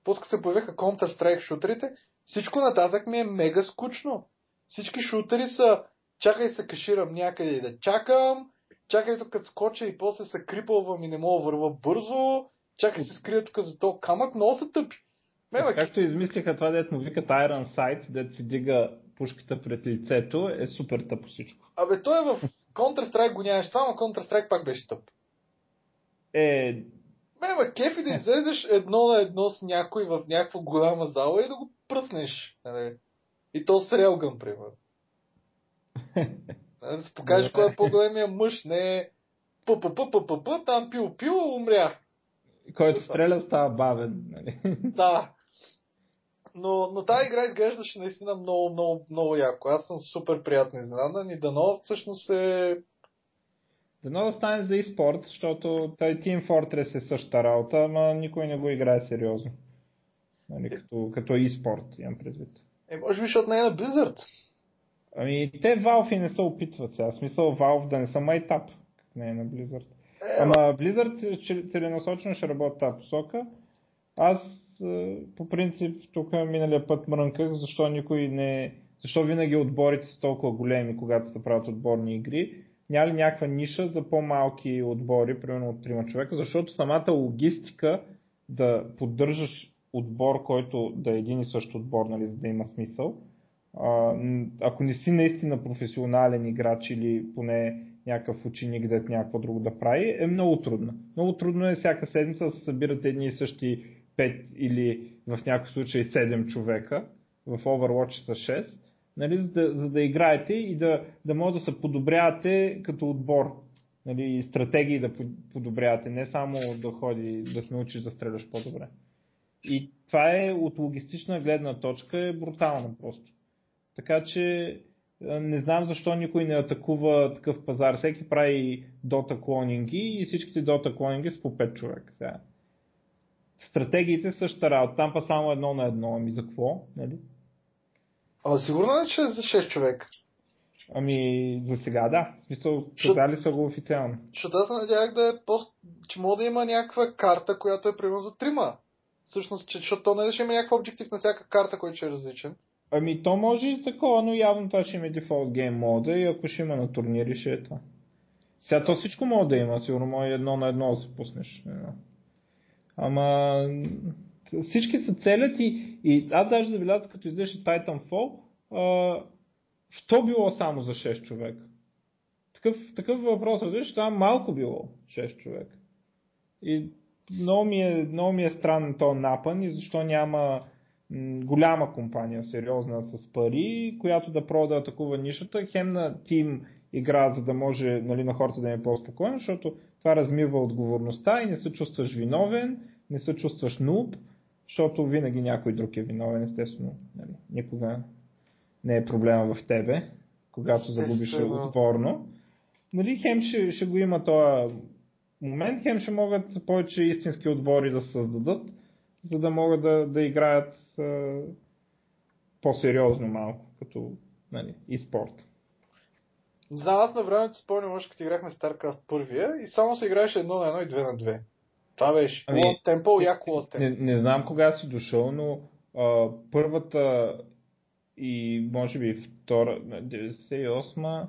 после се появиха Counter-Strike шутерите, всичко нататък ми е мега скучно. Всички шутери са чакай се каширам някъде и да чакам, чакай тук като скоча и после се крипълвам и не мога да върва бързо, чакай се скрия тук за то камък, много са тъпи. Мега, Както измислиха това, дето му викат Iron Sight, дето си дига пушката пред лицето, е супер тъпо всичко. Абе, той е в Counter-Strike го нямаш това, но Counter-Strike пак беше тъп. Е... Ме, ма, кефи да излезеш едно на едно с някой в някаква голяма зала и да го пръснеш. Нали? И то с релгън, примерно. да се покажеш кой е по-големия мъж, не п п п п п п там пил пил, умрях. Който стреля става бавен. Нали? Да. Но, но тази игра изглеждаше наистина много, много, много яко. Аз съм супер приятно изненадан и дано всъщност е... Дано да стане за e-спорт, защото той Team Fortress е същата работа, ама никой не го играе сериозно. Нали, като, като e-спорт, имам предвид. Е, може би, защото не е на Blizzard. Ами, те Valve и не се опитват сега. В смисъл Valve да не са майтап, не е на Blizzard. Е, Ама Blizzard целенасочено ще работи тази посока. Аз по принцип тук миналия път мрънках, защо никой не... Защо винаги отборите са толкова големи, когато се правят отборни игри. Няма ли някаква ниша за по-малки отбори, примерно от 3 човека, защото самата логистика да поддържаш отбор, който да е един и същ отбор, нали, за да има смисъл, ако не си наистина професионален играч или поне някакъв ученик, е някакво друго да прави, е много трудно. Много трудно е всяка седмица да се събират едни и същи 5 или в някакъв случай 7 човека, в Overwatch са 6, нали, за, да, за да играете и да, да може да се подобрявате като отбор. Нали, стратегии да подобрявате, не само да ходи да се научиш да стреляш по-добре. И това е от логистична гледна точка е брутално просто. Така че не знам защо никой не атакува такъв пазар. Всеки прави дота клонинги и всичките дота клонинги с по 5 човека. Сега. Стратегиите същата работа. Там па само едно на едно. Ами за какво? Нали? А сигурно е, че е за 6 човека. Ами, за сега да. В смисъл, казали са го официално. Защото аз надявах да е пост, че мога да има някаква карта, която е примерно за трима. Всъщност, че, защото то не ще има някакъв обектив на всяка карта, който е различен. Ами то може и такова, но явно това ще има дефолт гейм мода и ако ще има на турнири, ще е това. Сега то всичко може да има, сигурно може едно на едно да се пуснеш. Ама всички са целят и, и аз даже забелязвам, като излезеше Titanfall, а, що било само за 6 човека? Такъв, такъв въпрос, виж, там малко било 6 човека. И много ми е, много ми е странен този напън и защо няма голяма компания, сериозна с пари, която да атакува нишата, хем на тим игра, за да може нали, на хората да е по-спокойно, защото това размива отговорността и не се чувстваш виновен, не се чувстваш нуб, защото винаги някой друг е виновен, естествено. Нали, никога не е проблема в тебе, когато загубиш отборно. Нали, хем ще, ще го има този момент, хем ще могат повече истински отбори да създадат, за да могат да, да играят а, по-сериозно малко, като нали, и спорт. Не знам, аз на времето спомням, още като играхме StarCraft първия и само се играеше едно на едно и две на две. Това беше ами, Lost Temple, яко Lost Temple. Не, не знам кога си дошъл, но а, първата и може би втора, 98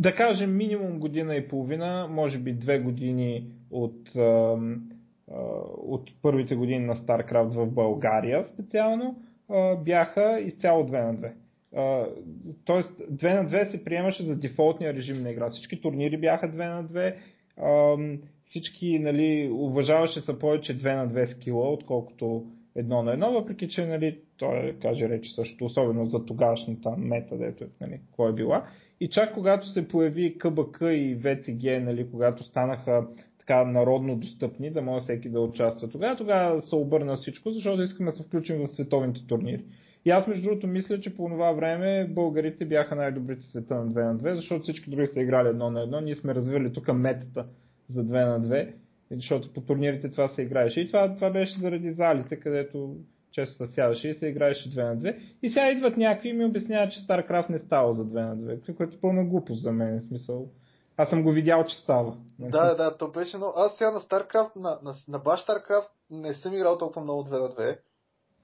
да кажем минимум година и половина, може би две години от, а, от първите години на StarCraft в България специално, а, бяха изцяло 2 на 2. Тоест 2 на 2 се приемаше за дефолтния режим на игра. Всички турнири бяха 2 на 2. А, всички, нали, уважаваше са повече 2 на 2 скила, отколкото едно на едно, въпреки че, нали, той каже рече също, особено за тогашната мета, дето, нали, кой е била. И чак когато се появи КБК и ВТГ, нали, когато станаха така народно достъпни, да може всеки да участва. Тогава, тогава се обърна всичко, защото искаме да се включим в световните турнири. И аз между другото мисля, че по това време българите бяха най-добрите света на 2 на 2, защото всички други са играли едно на едно. Ние сме развили тук метата за 2 на 2, защото по турнирите това се играеше. И това, това беше заради залите, където често се сядаше и се играеше 2 на 2. И сега идват някакви и ми обясняват, че StarCraft не става за 2 на 2, което е пълна глупост за мен. Смисъл. Аз съм го видял, че става. Да, да, то беше много. Аз сега на StarCraft, на, на, на баш StarCraft не съм играл толкова много 2 на 2.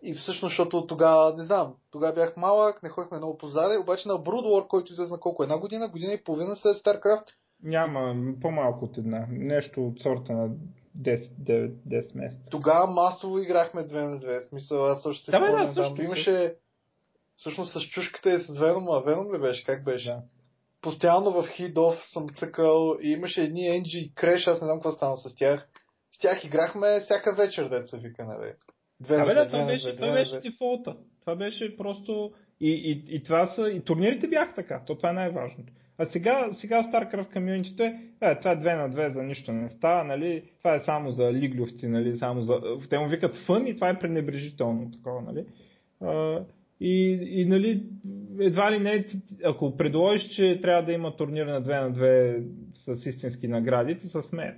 И всъщност, защото тогава, не знам, тогава бях малък, не ходихме много по заре, обаче на Brood War, който излезе на колко? Една година, година и половина след StarCraft. Няма, по-малко от една. Нещо от сорта на 10, 9, 10 месеца. Тогава масово играхме 2 на 2. Смисъл, аз също се да, спомням. Да, също, имаше всъщност с чушката и с Веном, а Веном ли беше? Как беше? Да. Постоянно в Хидов съм цъкал и имаше едни NG Crash, аз не знам какво стана с тях. С тях играхме всяка вечер, деца вика, нали? Две да, да, това беше, това беше дефолта. Това беше просто... И, и, и това са... И турнирите бяха така. То това е най-важното. А сега, сега StarCraft комьюнитито е, е, това е 2 на 2, за нищо не става, нали? Това е само за лиглювци, нали? Само за... Те му викат фън и това е пренебрежително такова, нали? А, и, и нали, едва ли не, ако предложиш, че трябва да има турнир на 2 на 2 с истински награди, ти се смеят.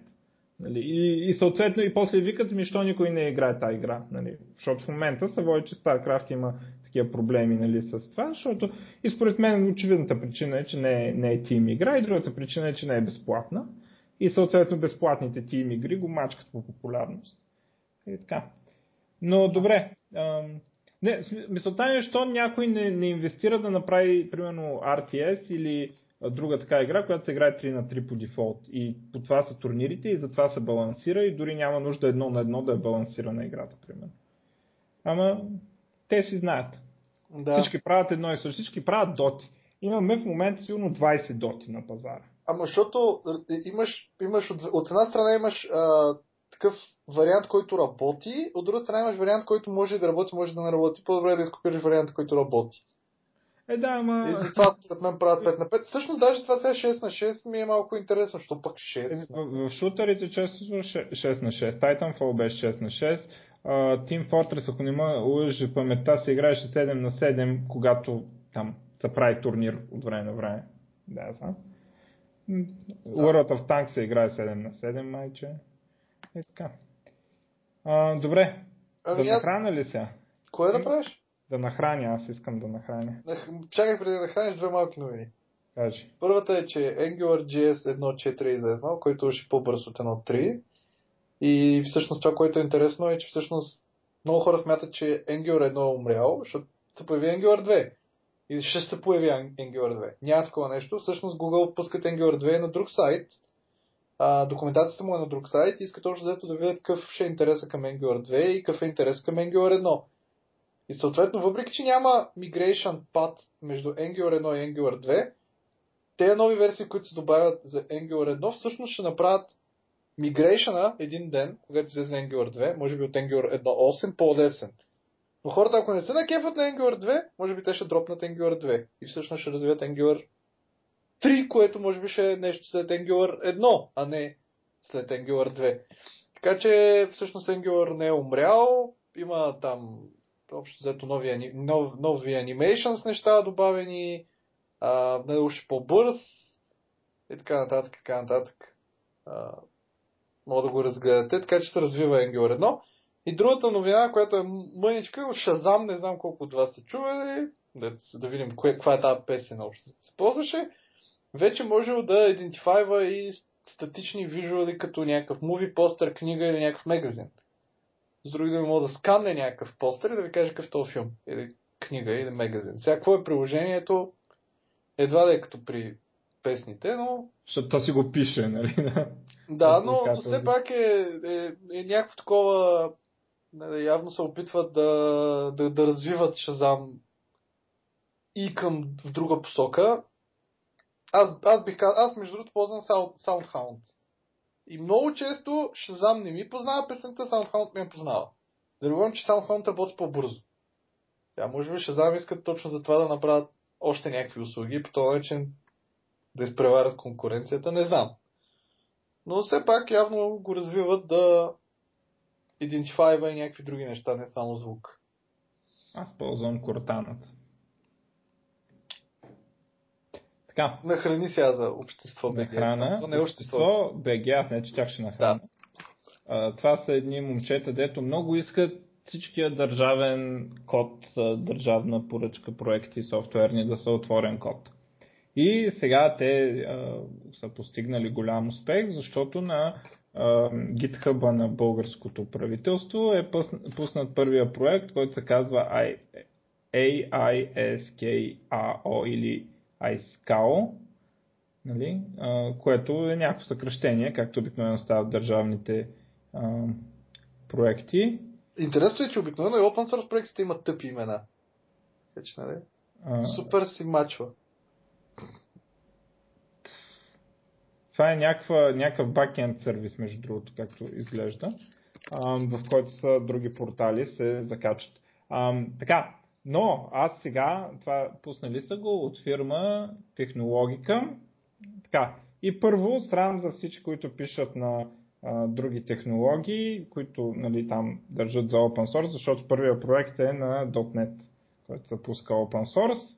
Нали? И, и съответно и после викат ми, що никой не играе тази игра. Нали? Защото в момента се води, че StarCraft има такива проблеми нали, с това, защото и според мен очевидната причина е, че не е, не е тим игра и другата причина е, че не е безплатна. И съответно безплатните тим игри го мачкат по популярност. И така. Но добре. Ам, не, мисълта ми е, защо някой не, не инвестира да направи, примерно, RTS или друга така игра, която се играе 3 на 3 по дефолт. И по това са турнирите и затова се балансира и дори няма нужда едно на едно да е балансирана играта, примерно. Ама те си знаят. Да. Всички правят едно и също. Всички правят доти. Имаме в момента сигурно 20 доти на пазара. Ама защото е, имаш, имаш от, от една страна имаш а, такъв вариант, който работи, от друга страна имаш вариант, който може да работи, може да не работи. По-добре е да изкопираш вариант, който работи. Е, да, ама... И затова според мен правят 5 на 5. Всъщност даже това сега 6 на 6 ми е малко интересно, защото пък 6. Е, в, в шутерите често са 6 на 6. Titanfall беше 6 на 6. Uh, Team Fortress, ако не ме лъжи паметта, се играеше 7 на 7, когато там се прави турнир от време на време. Да, знам. World of Tanks се играе 7 на 7, майче. Е така. А, добре. Ами да аз- ли сега? Кое да правиш? Да нахраня, аз искам да нахраня. Нах- Чакай преди да храниш две малки новини. Кажи. Първата е, че AngularJS 1.4 е излезнал, който е по-бърз от 1.3. И всъщност това, което е интересно е, че всъщност много хора смятат, че Angular 1 е умрял, защото се появи Angular 2. И ще се появи An- Angular 2. Няма такова нещо. Всъщност Google пускат Angular 2 на друг сайт. А, документацията му е на друг сайт и искат още да видят какъв ще е интереса към Angular 2 и какъв е интерес към Angular 1. И съответно, въпреки че няма migration path между Angular 1 и Angular 2, те нови версии, които се добавят за Angular 1, всъщност ще направят мигрейшъна един ден, когато излезе Angular 2, може би от Angular 1.8 по-лесен. Но хората, ако не се накефат на Angular 2, може би те ще дропнат Angular 2 и всъщност ще развият Angular 3, което може би ще е нещо след Angular 1, а не след Angular 2. Така че всъщност Angular не е умрял, има там общо взето нови, нов, нови animations неща добавени, а, още по-бърз и така нататък, така нататък. А, мога да го разгледате, така че се развива Angular 1. И другата новина, която е мъничка, от Shazam, не знам колко от вас сте чували, да, видим кое, каква е тази песен общо се ползваше, вече може да идентифайва и статични визуали като някакъв муви, постер, книга или някакъв магазин. С други думи, може да сканне някакъв постер и да ви каже какъв е този филм, или книга, или магазин. Сега, какво е приложението? Едва да е като при песните, но Защото то си го пише, нали? да, но, все пак е, е, е някакво такова. нали, Явно се опитват да, да, да развиват Шазам и към в друга посока. Аз, аз бих казал, аз между другото ползвам Sound, SoundHound. И много често Шазам не ми познава песента, SoundHound ми я познава. Да не говорим, че SoundHound работи по-бързо. Сега, може би Шазам искат точно за това да направят още някакви услуги по този начин да изпреварят конкуренцията, не знам. Но все пак явно го развиват да идентифайва и някакви други неща, не само звук. Аз ползвам кортаната. Така, Нахрани сега за общество. на БГ. храна. То не е общество. БГ, аз не че тях ще нахрана. А, това са едни момчета, дето много искат всичкия държавен код, държавна поръчка, проекти, софтуерни да са отворен код. И сега те а, са постигнали голям успех, защото на GitHub на българското правителство е пуснат първия проект, който се казва AISKAO или ISCAO, нали? а, което е някакво съкръщение, както обикновено стават държавните а, проекти. Интересно е, че обикновено и open source проектите имат тъпи имена. Така че, нали? А, Супер си мачва. Това е някаква, някакъв бакенд сервис, между другото, както изглежда, а, в който са други портали се закачат. А, така, но аз сега, това пуснали са го от фирма Технологика. Така, и първо, срам за всички, които пишат на а, други технологии, които нали, там държат за open source, защото първият проект е на .NET, който се пуска open source.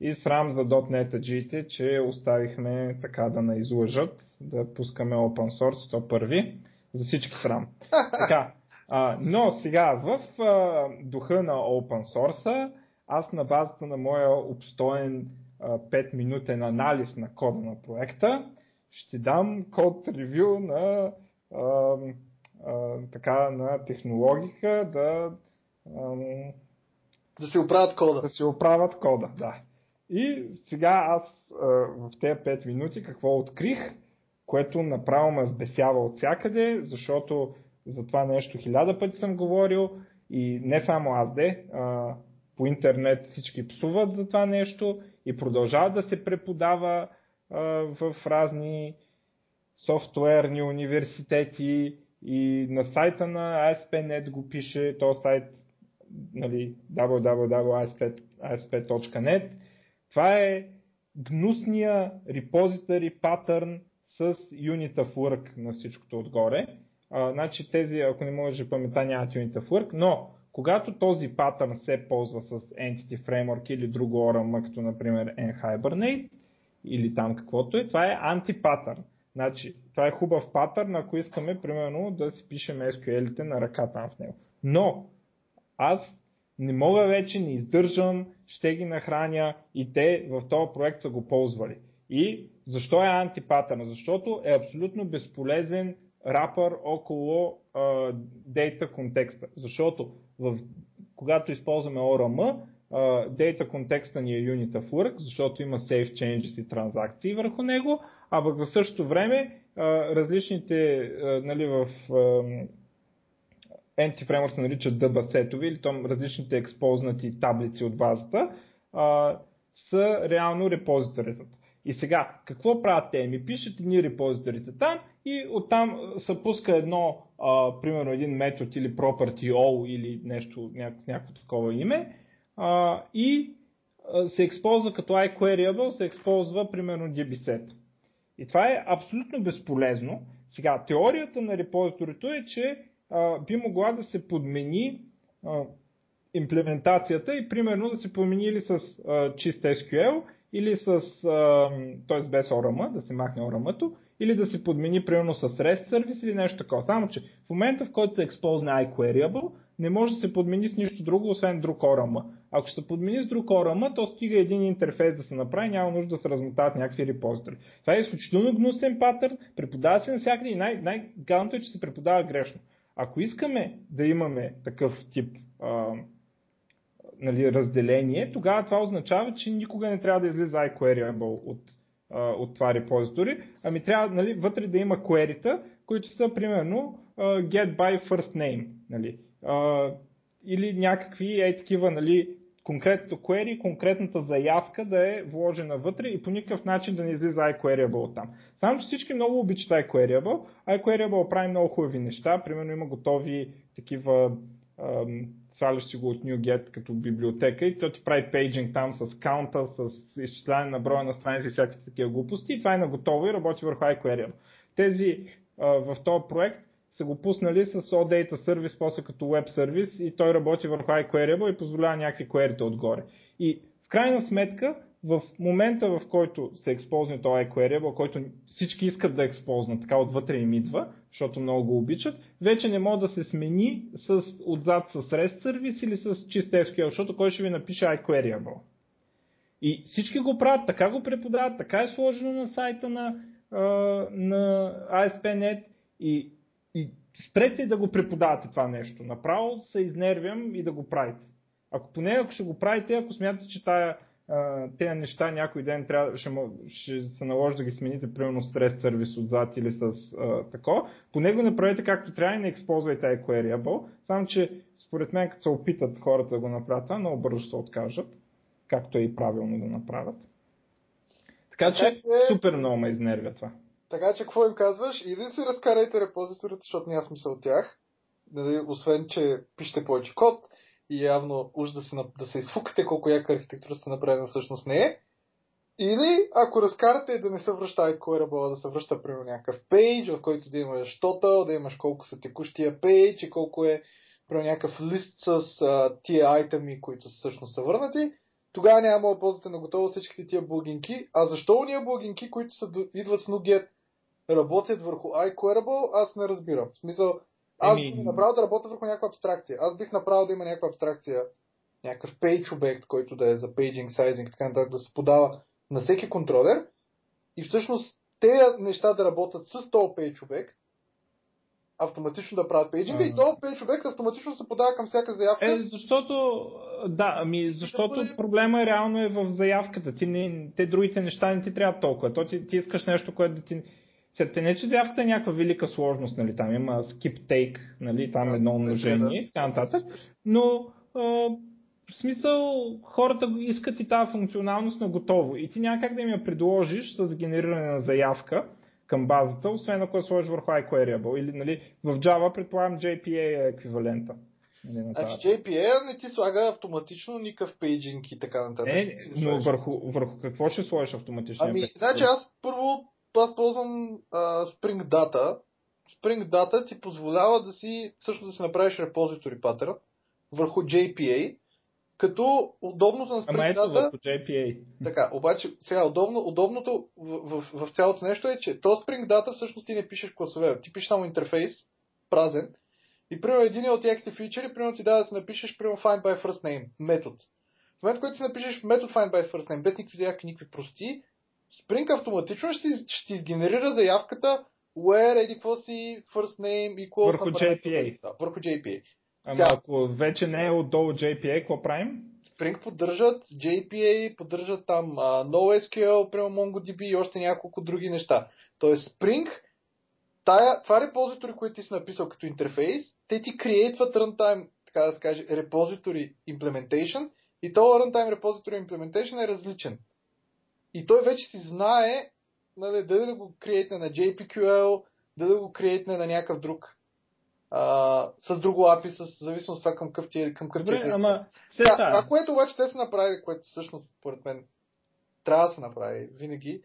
И срам за .NET-аджиите, че оставихме така да наизлъжат, да пускаме open source, то първи. За всички срам. Така, а, но сега в а, духа на open source, аз на базата на моя обстоен а, 5-минутен анализ на кода на проекта, ще дам код ревю на а, а, така на технологика да ам, да си оправят кода. Да си оправят кода, да. И сега аз а, в тези 5 минути какво открих, което направо ме сбесява от всякъде, защото за това нещо хиляда пъти съм говорил и не само аз де, а, по интернет всички псуват за това нещо и продължава да се преподава а, в разни софтуерни университети и на сайта на ASP.NET го пише, то сайт нали, www.asp.net. Това е гнусния репозитари патърн с Unit of Work на всичкото отгоре. А, значи тези, ако не може да памета, нямат Unit of Work, но когато този патърн се ползва с Entity Framework или друго ORM, като например NHibernate, или там каквото е, това е антипатърн. Значи, това е хубав патърн, ако искаме, примерно, да си пишем SQL-ите на ръка там в него. Но, аз не мога вече, не издържам, ще ги нахраня и те в този проект са го ползвали. И защо е антипатърн? Защото е абсолютно безполезен рапър около а, дейта контекста. Защото в, когато използваме ORM, дейта контекста ни е Unit of Work, защото има Safe Changes и транзакции върху него, а в същото време различните нали, в Anti-Framework се наричат дъбасетови или там различните експознати таблици от базата а, са реално репозиторитата. И сега, какво правят те? Ми пишат едни репозиторите там и оттам се пуска едно, а, примерно един метод или property all или нещо, няко, някакво такова име а, и а, се използва като iQueryable, се използва примерно dbset. И това е абсолютно безполезно. Сега, теорията на репозиторито е, че а, би могла да се подмени а, имплементацията и примерно да се подмени или с а, чист SQL, или с, т.е. без ORM, да се махне ORM-то, или да се подмени примерно с REST сервис или нещо такова. Само, че в момента в който се експозне iQueryable, не може да се подмени с нищо друго, освен друг ORM. Ако ще се подмени с друг ORM, то стига един интерфейс да се направи, няма нужда да се размотават някакви репозитори. Това е изключително гнусен патърн, преподава се навсякъде и най- най-галното е, че се преподава грешно. Ако искаме да имаме такъв тип а, нали, разделение, тогава това означава, че никога не трябва да излиза iQueryable от, от това репозитори, ами трябва нали, вътре да има query които са примерно get by first name. Нали. Или някакви е такива нали, конкретното query, конкретната заявка да е вложена вътре и по никакъв начин да не излиза iQueryable там. Само, че всички много обичат iQueryable. iQueryable прави много хубави неща. Примерно има готови такива сваляш си го от NuGet като библиотека и то ти прави пейджинг там с каунта, с изчисляване на броя на страници и всякакви такива глупости и това е на готово и работи върху iQuery. Тези а, в този проект са го пуснали с OData Service, после като Web сервис и той работи върху iQueryable и позволява някакви query отгоре. И в крайна сметка, в момента в който се експозне този iQueryable, който всички искат да експознат, така отвътре им идва, защото много го обичат, вече не може да се смени с, отзад с REST сервис или с чист SQL, защото кой ще ви напише iQueryable. И всички го правят, така го преподават, така е сложено на сайта на, на ASP.NET и, и спрете да го преподавате това нещо. Направо се изнервям и да го правите. Ако поне ако ще го правите, ако смятате, че тая тези неща някой ден трябва, ще, ще се наложи да ги смените, примерно с REST сервис отзад или с а, тако. По него направете както трябва и не използвайте iQueryable, само че според мен като се опитат хората да го направят това, много бързо се откажат, както е и правилно да направят. Така че така, супер много ме изнервя това. Така че какво им казваш? Иди си разкарайте репозиторите, защото няма смисъл от тях. Освен, че пишете повече код, и явно уж да се, да се изфукате колко яка архитектура сте направена всъщност не е. Или ако разкарате да не се връща iCoreable, да се връща примерно някакъв пейдж, в който да имаш total, да имаш колко са текущия пейдж и колко е примерно някакъв лист с а, тия айтеми, които всъщност са върнати, тогава няма да ползвате на готово всичките тия блогинки. А защо уния блогинки, които са, идват с NuGet, работят върху iQueryable, аз не разбирам. В смисъл, аз бих направил да работя върху някаква абстракция. Аз бих направил да има някаква абстракция, някакъв page обект, който да е за paging, sizing, така нататък, да се подава на всеки контролер. И всъщност тези неща да работят с този page обект автоматично да правят пейджинга и то пейдж обект автоматично се подава към всяка заявка. Е, защото, да, ами, защото бъде- проблема реално е в заявката. Ти не, те другите неща не ти трябва толкова. То ти, ти искаш нещо, което да ти... Сега, те не, че заявката е някаква велика сложност, нали, там има skip take, нали, там Да, едно умножение и така нататък, но а, в смисъл хората искат и тази функционалност на готово и ти няма как да им я предложиш с генериране на заявка към базата, освен ако я сложиш върху iQueryable или нали, в Java предполагам JPA е еквивалента. Нали. Значи JPA не ти слага автоматично никакъв пейджинг и така нататък. Не, но върху, върху какво ще сложиш автоматично? Ами, значи аз първо аз ползвам а, Spring Data. Spring Data ти позволява да си, всъщност да си направиш репозитори патърн върху JPA, като удобното на Ама Spring ето Data... върху JPA. Така, обаче, сега удобно, удобното в, в, в цялото нещо е, че то Spring Data всъщност ти не пишеш класове, ти пишеш само интерфейс, празен, и примерно един от яките фичери, примерно ти дава да си напишеш примерно find by first name, метод. В момента, който си напишеш метод find by first name, без никакви заявки, никакви прости, Spring автоматично ще, ще изгенерира заявката where, еди какво си, first name, equals Върху JPA. Да, върху JPA. Ама Сега. ако вече не е отдолу JPA, какво правим? Spring поддържат JPA, поддържат там а, NoSQL, прямо MongoDB и още няколко други неща. Тоест Spring, тая, това репозитори, които ти си написал като интерфейс, те ти креейтват runtime, така да се каже, repository implementation и то runtime repository implementation е различен. И той вече си знае нали, дали да го креейтне на JPQL, дали да го креейтне на някакъв друг а, с друго API, с зависимост това към какъв ти е, към какъв ти е ама да, това, което обаче те са направили, което всъщност, според мен, трябва да се направи винаги,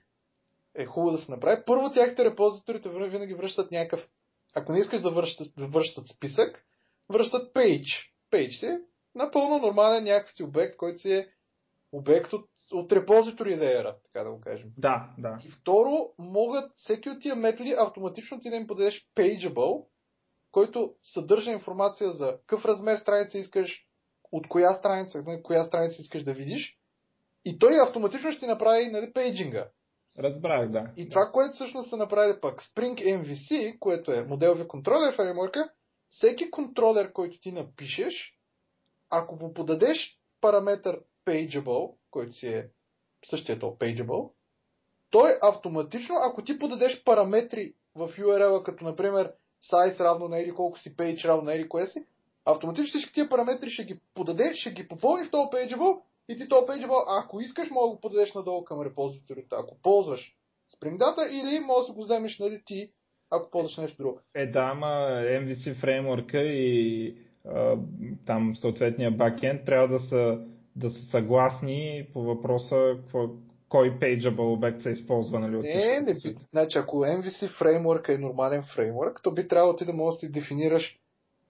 е хубаво да се направи. Първо, тяхните репозиторите винаги връщат някакъв. Ако не искаш да връщат, да връщат списък, връщат page. Page е напълно нормален някакъв си обект, който си е обект от, от репозитори layer, така да го кажем. Да, да. И второ, могат всеки от тия методи автоматично ти да им подадеш pageable, който съдържа информация за какъв размер страница искаш, от коя страница, на коя страница искаш да видиш. И той автоматично ще направи нали, пейджинга. Разбрах, да. И това, което всъщност се направи пък Spring MVC, което е моделви контролер фреймворка, всеки контролер, който ти напишеш, ако му подадеш параметър pageable, който си е същия то pageable, той автоматично, ако ти подадеш параметри в URL, като например size равно на еди колко си, page равно на еди кое си, автоматично всички тия параметри ще ги подаде, ще ги попълни в този pageable и ти този pageable, ако искаш, мога да го подадеш надолу към репозиторите, ако ползваш Spring Data или може да го вземеш нали, ти, ако ползваш нещо друго. Е, да, ама MVC фреймворка и а, там съответния бакенд трябва да са, да са съгласни по въпроса какво, кой pageable обект се използва, нали? от Не, не би. Значи, ако MVC фреймворк е нормален фреймворк, то би трябвало ти да можеш да си дефинираш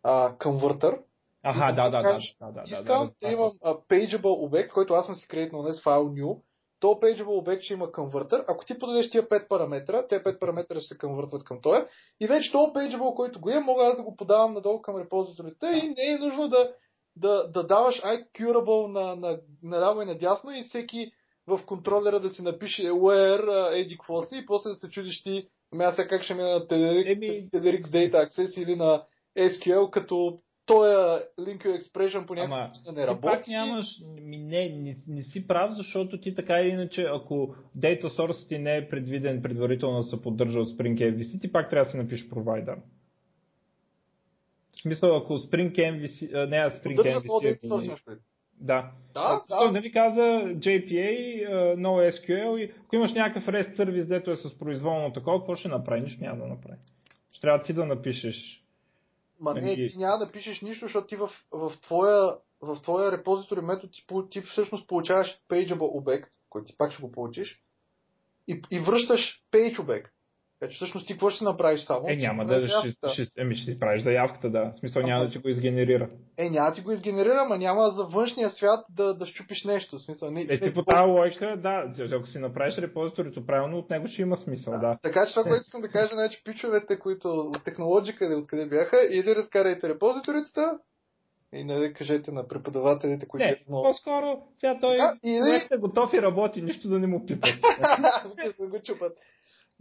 а, конвъртър. Аха, да, да, да, да, да, да, Искам да, имам а, pageable обект, който аз съм си креатнал днес файл new. То pageable обект ще има конвъртър. Ако ти подадеш тия 5 параметра, те 5 параметра ще се конвъртват към този. И вече този pageable, който го има, мога аз да го подавам надолу към репозиторите и не е нужно да, да, да даваш iCurable на, на, наляво и надясно и всеки в контролера да си напише where, еди какво си и после да се чудиш ти, ами аз сега как ще мина на Tederic, Еми- Tederic Data Access или на SQL, като този link expression по някакъв не ти работи. пак нямаш, ми, не, не, не си прав, защото ти така или иначе, ако data source ти не е предвиден предварително да се поддържа от Spring MVC, ти пак трябва да си напишеш провайдер. В смисъл, ако Spring MVC, не, а Spring Поддържа MVC, ами, нещо. да. Да, А, да. Нали каза JPA, NoSQL и ако имаш някакъв REST сервис, дето е с произволно такова, какво ще направи? Нищо няма да направи. Ще трябва ти да напишеш. Ма не, ти няма да пишеш нищо, защото ти в, в, твоя, в твоя репозитори метод ти, ти всъщност получаваш pageable обект, който ти пак ще го получиш, и, и връщаш page обект. Така че всъщност ти какво ще направиш само? Е, няма направиш да, ще, ще, еми, ще правиш заявката, да. В смисъл няма Ама- да ти го изгенерира. Е, няма да ти го изгенерира, ма няма за външния свят да, да щупиш нещо. В смисъл, не, Е, ти по тази лойка, да, ако си направиш репозиторито правилно, от него ще има смисъл, да. Така че това, което искам да кажа, значи пичовете, които от или откъде бяха, или разкарайте репозиторицата и нали, кажете на преподавателите, които Не, е много... по-скоро, сега той Да, или- е готов и работи, нищо да не му пипат. да го чупат.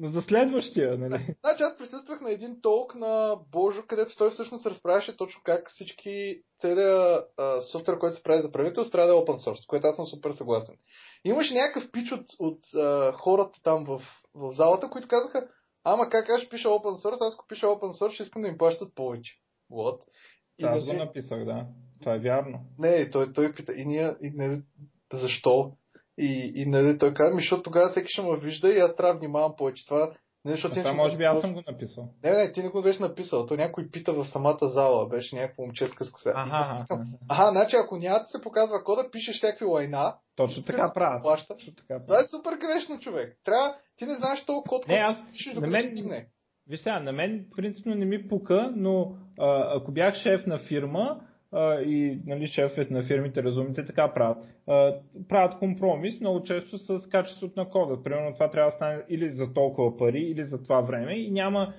Но за следващия, нали? Значи аз присъствах на един толк на Божо, където той всъщност разправяше точно как всички целият софтуер, който се прави за правителство, трябва да е open source, което аз съм супер съгласен. Имаше някакъв пич от, от а, хората там в, в залата, които казаха, ама как аз ще пиша open source, аз ако пиша open source, ще искам да им плащат повече. Вот. И да, аз го написах, да. Това е вярно. Не, той, той пита, и ние, и не, защо? И, и нали, той каза, ми, защото тогава всеки ще ме вижда и аз трябва да внимавам повече. Това не, защото това може би аз съм го написал. Не, не, ти не го беше написал. То някой пита в самата зала. Беше някакво момче с коса. Ага. Ага, значи ако няма да се показва кода, пишеш някакви лайна. Точно така правя. Плаща. Така Това е супер грешно, човек. Трябва, ти не знаеш толкова код, не, аз, пишеш, на мен. Виж сега, на мен принципно не ми пука, но а, ако бях шеф на фирма, и нали, шефовете на фирмите, разумите, така правят. Правят компромис много често с качеството на кода. Примерно това трябва да стане или за толкова пари, или за това време и няма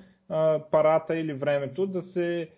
парата или времето да се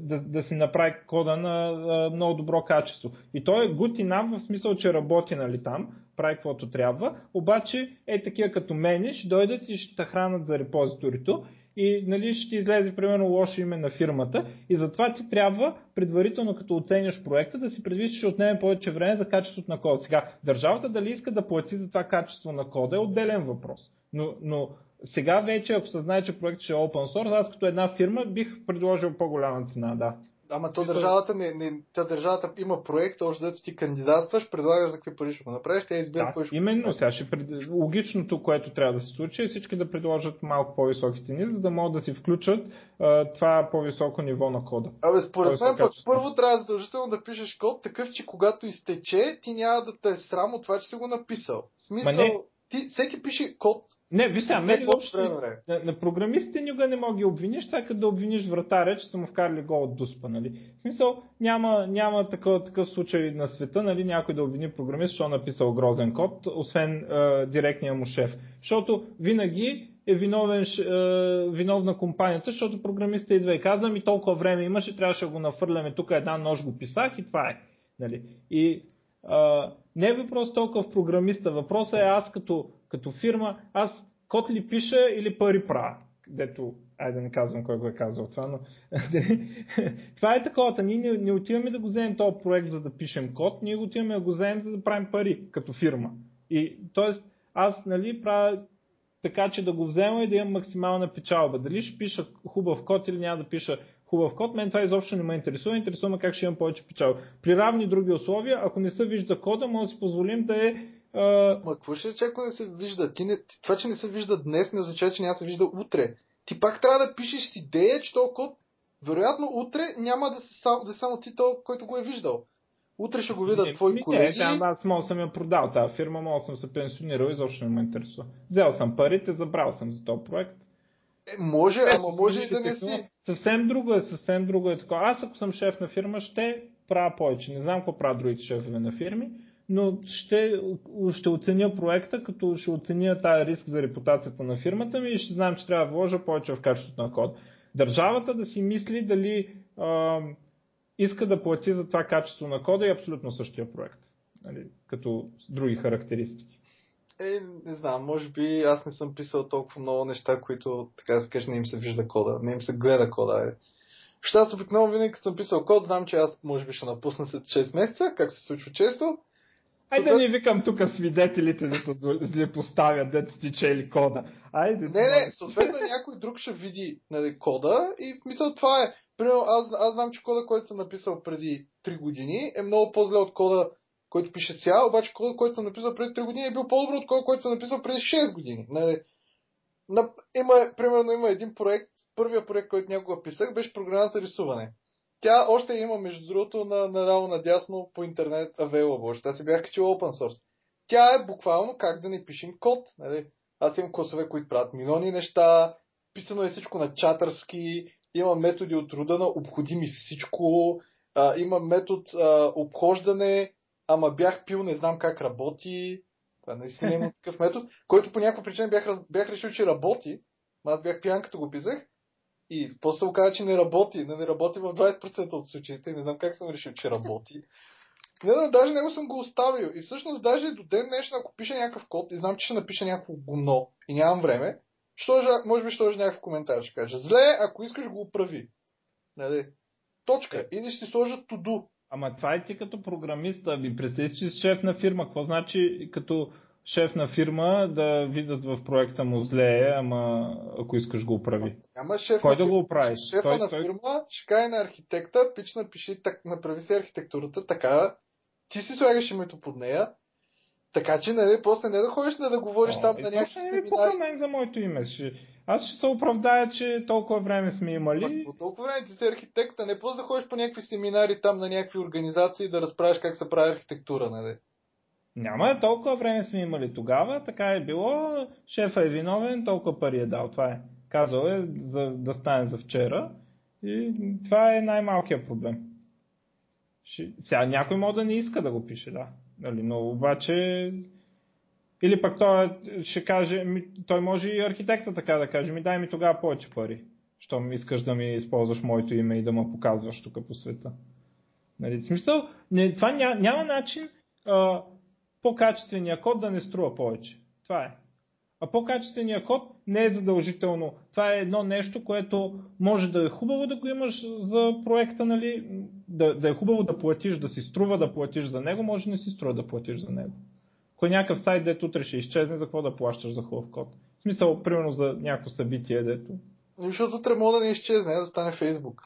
да, да се направи кода на много добро качество. И той е good enough в смисъл, че работи нали, там, прави каквото трябва, обаче е такива като мене ще дойдат и ще хранат за репозиторито и нали, ще излезе примерно лошо име на фирмата и затова ти трябва предварително като оценяш проекта да си предвидиш, че ще отнеме повече време за качеството на кода. Сега, държавата дали иска да плати за това качество на кода е отделен въпрос. Но, но сега вече, ако се знае, че проектът ще е open source, аз като една фирма бих предложил по-голяма цена, да. Ама то държавата, не, не, та държавата има проект, още дето ти кандидатстваш, предлагаш за какви пари ще го направиш, те избират да, Именно, сега ще пред... логичното, което трябва да се случи е всички да предложат малко по-високи цени, за да могат да си включат а, това по-високо ниво на кода. Абе, според мен пък първо трябва задължително да пишеш код такъв, че когато изтече, ти няма да те е срам от това, че си го написал. В смисъл, ти всеки пише код не, виж сега, мен въобще, на, на, програмистите никога не мога ги обвиниш, така да обвиниш вратаря, че са му вкарали гол от дуспа, нали. В смисъл, няма, няма такъв, такъв случай на света, нали, някой да обвини програмист, защото е написал грозен код, освен е, директния му шеф. Защото винаги е виновен, е, виновна компанията, защото програмистът идва и казва ми толкова време имаше, трябваше да го нафърляме, тук една нож го писах и това е. Нали. И а, не е въпрос толкова в програмиста. Въпросът е аз като, като фирма, аз код ли пиша или пари правя. Дето, айде да не казвам кой го е казал това, но това е такова. Ние не, не отиваме да го вземем този проект, за да пишем код, ние го отиваме да го вземем, за да правим пари като фирма. И, т.е. аз нали, правя така, че да го взема и да имам максимална печалба. Дали ще пиша хубав код или няма да пиша хубав код, мен това изобщо не ме интересува, интересува ме как ще имам повече печалба. При равни други условия, ако не се вижда кода, може да си позволим да е Uh... Ма какво ще че ако не се вижда? Ти не, това, че не се вижда днес, не означава, че няма се вижда утре. Ти пак трябва да пишеш с идея, че този код, вероятно утре няма да, се, да е само ти то, който го е виждал. Утре ще го видят твои ми, колеги. Не, аз мога съм я продал тази фирма, мога съм се пенсионирал, изобщо не ме интересува. Взел съм парите, забрал съм за този проект. Е, може, е, ама може и да не си. Съвсем друго е, съвсем друго е такова. Аз ако съм шеф на фирма, ще правя повече. Не знам какво правят другите шефове на фирми, но ще, ще оценя проекта, като ще оценя тази риск за репутацията на фирмата ми и ще знам, че трябва да вложа повече в качеството на код. Държавата да си мисли дали а, иска да плати за това качество на кода и абсолютно същия проект, нали, като други характеристики. Е, не знам, може би аз не съм писал толкова много неща, които, така да се каже, не им се вижда кода, не им се гледа кода. Е. Ще аз обикновено винаги, като съм писал код, знам, че аз може би ще напусна след 6 месеца, как се случва често. Айде да не викам тук свидетелите да се поставят, да ти чели кода. Айде. Не, не, съответно някой друг ще види нали, кода и мисля това е. Примерно, аз, аз знам, че кода, който съм написал преди 3 години е много по-зле от кода, който пише сега, обаче кода, който съм написал преди 3 години е бил по-добър от кода, който съм написал преди 6 години. Нали? На, има, примерно има един проект, първия проект, който някога писах, беше програма за рисуване. Тя още има, между другото, на, нараво надясно по интернет available. Ще си бях качил open source. Тя е буквално как да не пишем код. Нали? Аз имам косове, които правят милиони неща, писано е всичко на чатърски, има методи от рода на обходими всичко, а, има метод а, обхождане, ама бях пил, не знам как работи. Това наистина има такъв метод, който по някаква причина бях, бях решил, че работи. Аз бях пиян, като го писах. И после оказа, че не работи. Не, не работи в 20% от случаите. Не знам как съм решил, че работи. Не, да, даже него съм го оставил. И всъщност даже до ден днешен, ако пише някакъв код и знам, че ще напиша някакво гумно и нямам време, що, може би ще някакъв коментар. Ще каже, зле, ако искаш го оправи. Нали? Точка. И ще си сложат туду. Ама това е ти като програмист, да би представиш, че си шеф на фирма. Какво значи като шеф на фирма да видят в проекта му зле, ама ако искаш го оправи. Ама шеф Кой на да фирма, го оправи? Шефа Той- на той- фирма ще каже на архитекта, пич напиши, так, направи си архитектурата така, ти си слагаш името под нея, така че нали, после не да ходиш не да говориш О, там е, на някакви ми семинари. пука мен за моето име. Ще... Аз ще се оправдая, че толкова време сме Ма, имали. какво толкова време ти си архитекта, не после да ходиш по някакви семинари там на някакви организации да разправиш как се прави архитектура, нали? Няма толкова време сме имали тогава, така е било, шефа е виновен, толкова пари е дал. Това е. Казал е за, да стане за вчера. И това е най-малкият проблем. Ще... Сега някой може да не иска да го пише, да. Нали, но обаче... Или пък той ще каже, той може и архитекта така да каже, ми дай ми тогава повече пари. Щом искаш да ми използваш моето име и да ме показваш тук по света. Нали, смисъл, не, това ня, няма начин а, по-качествения код да не струва повече. Това е. А по-качественият код не е задължително. Това е едно нещо, което може да е хубаво да го имаш за проекта, нали? да, да е хубаво да платиш, да си струва да платиш за него, може не си струва да платиш за него. Ако е някакъв сайт, дето утре ще изчезне, за какво да плащаш за хубав код? В смисъл, примерно за някакво събитие, дето. Защото утре мога да не изчезне, да стане Фейсбук.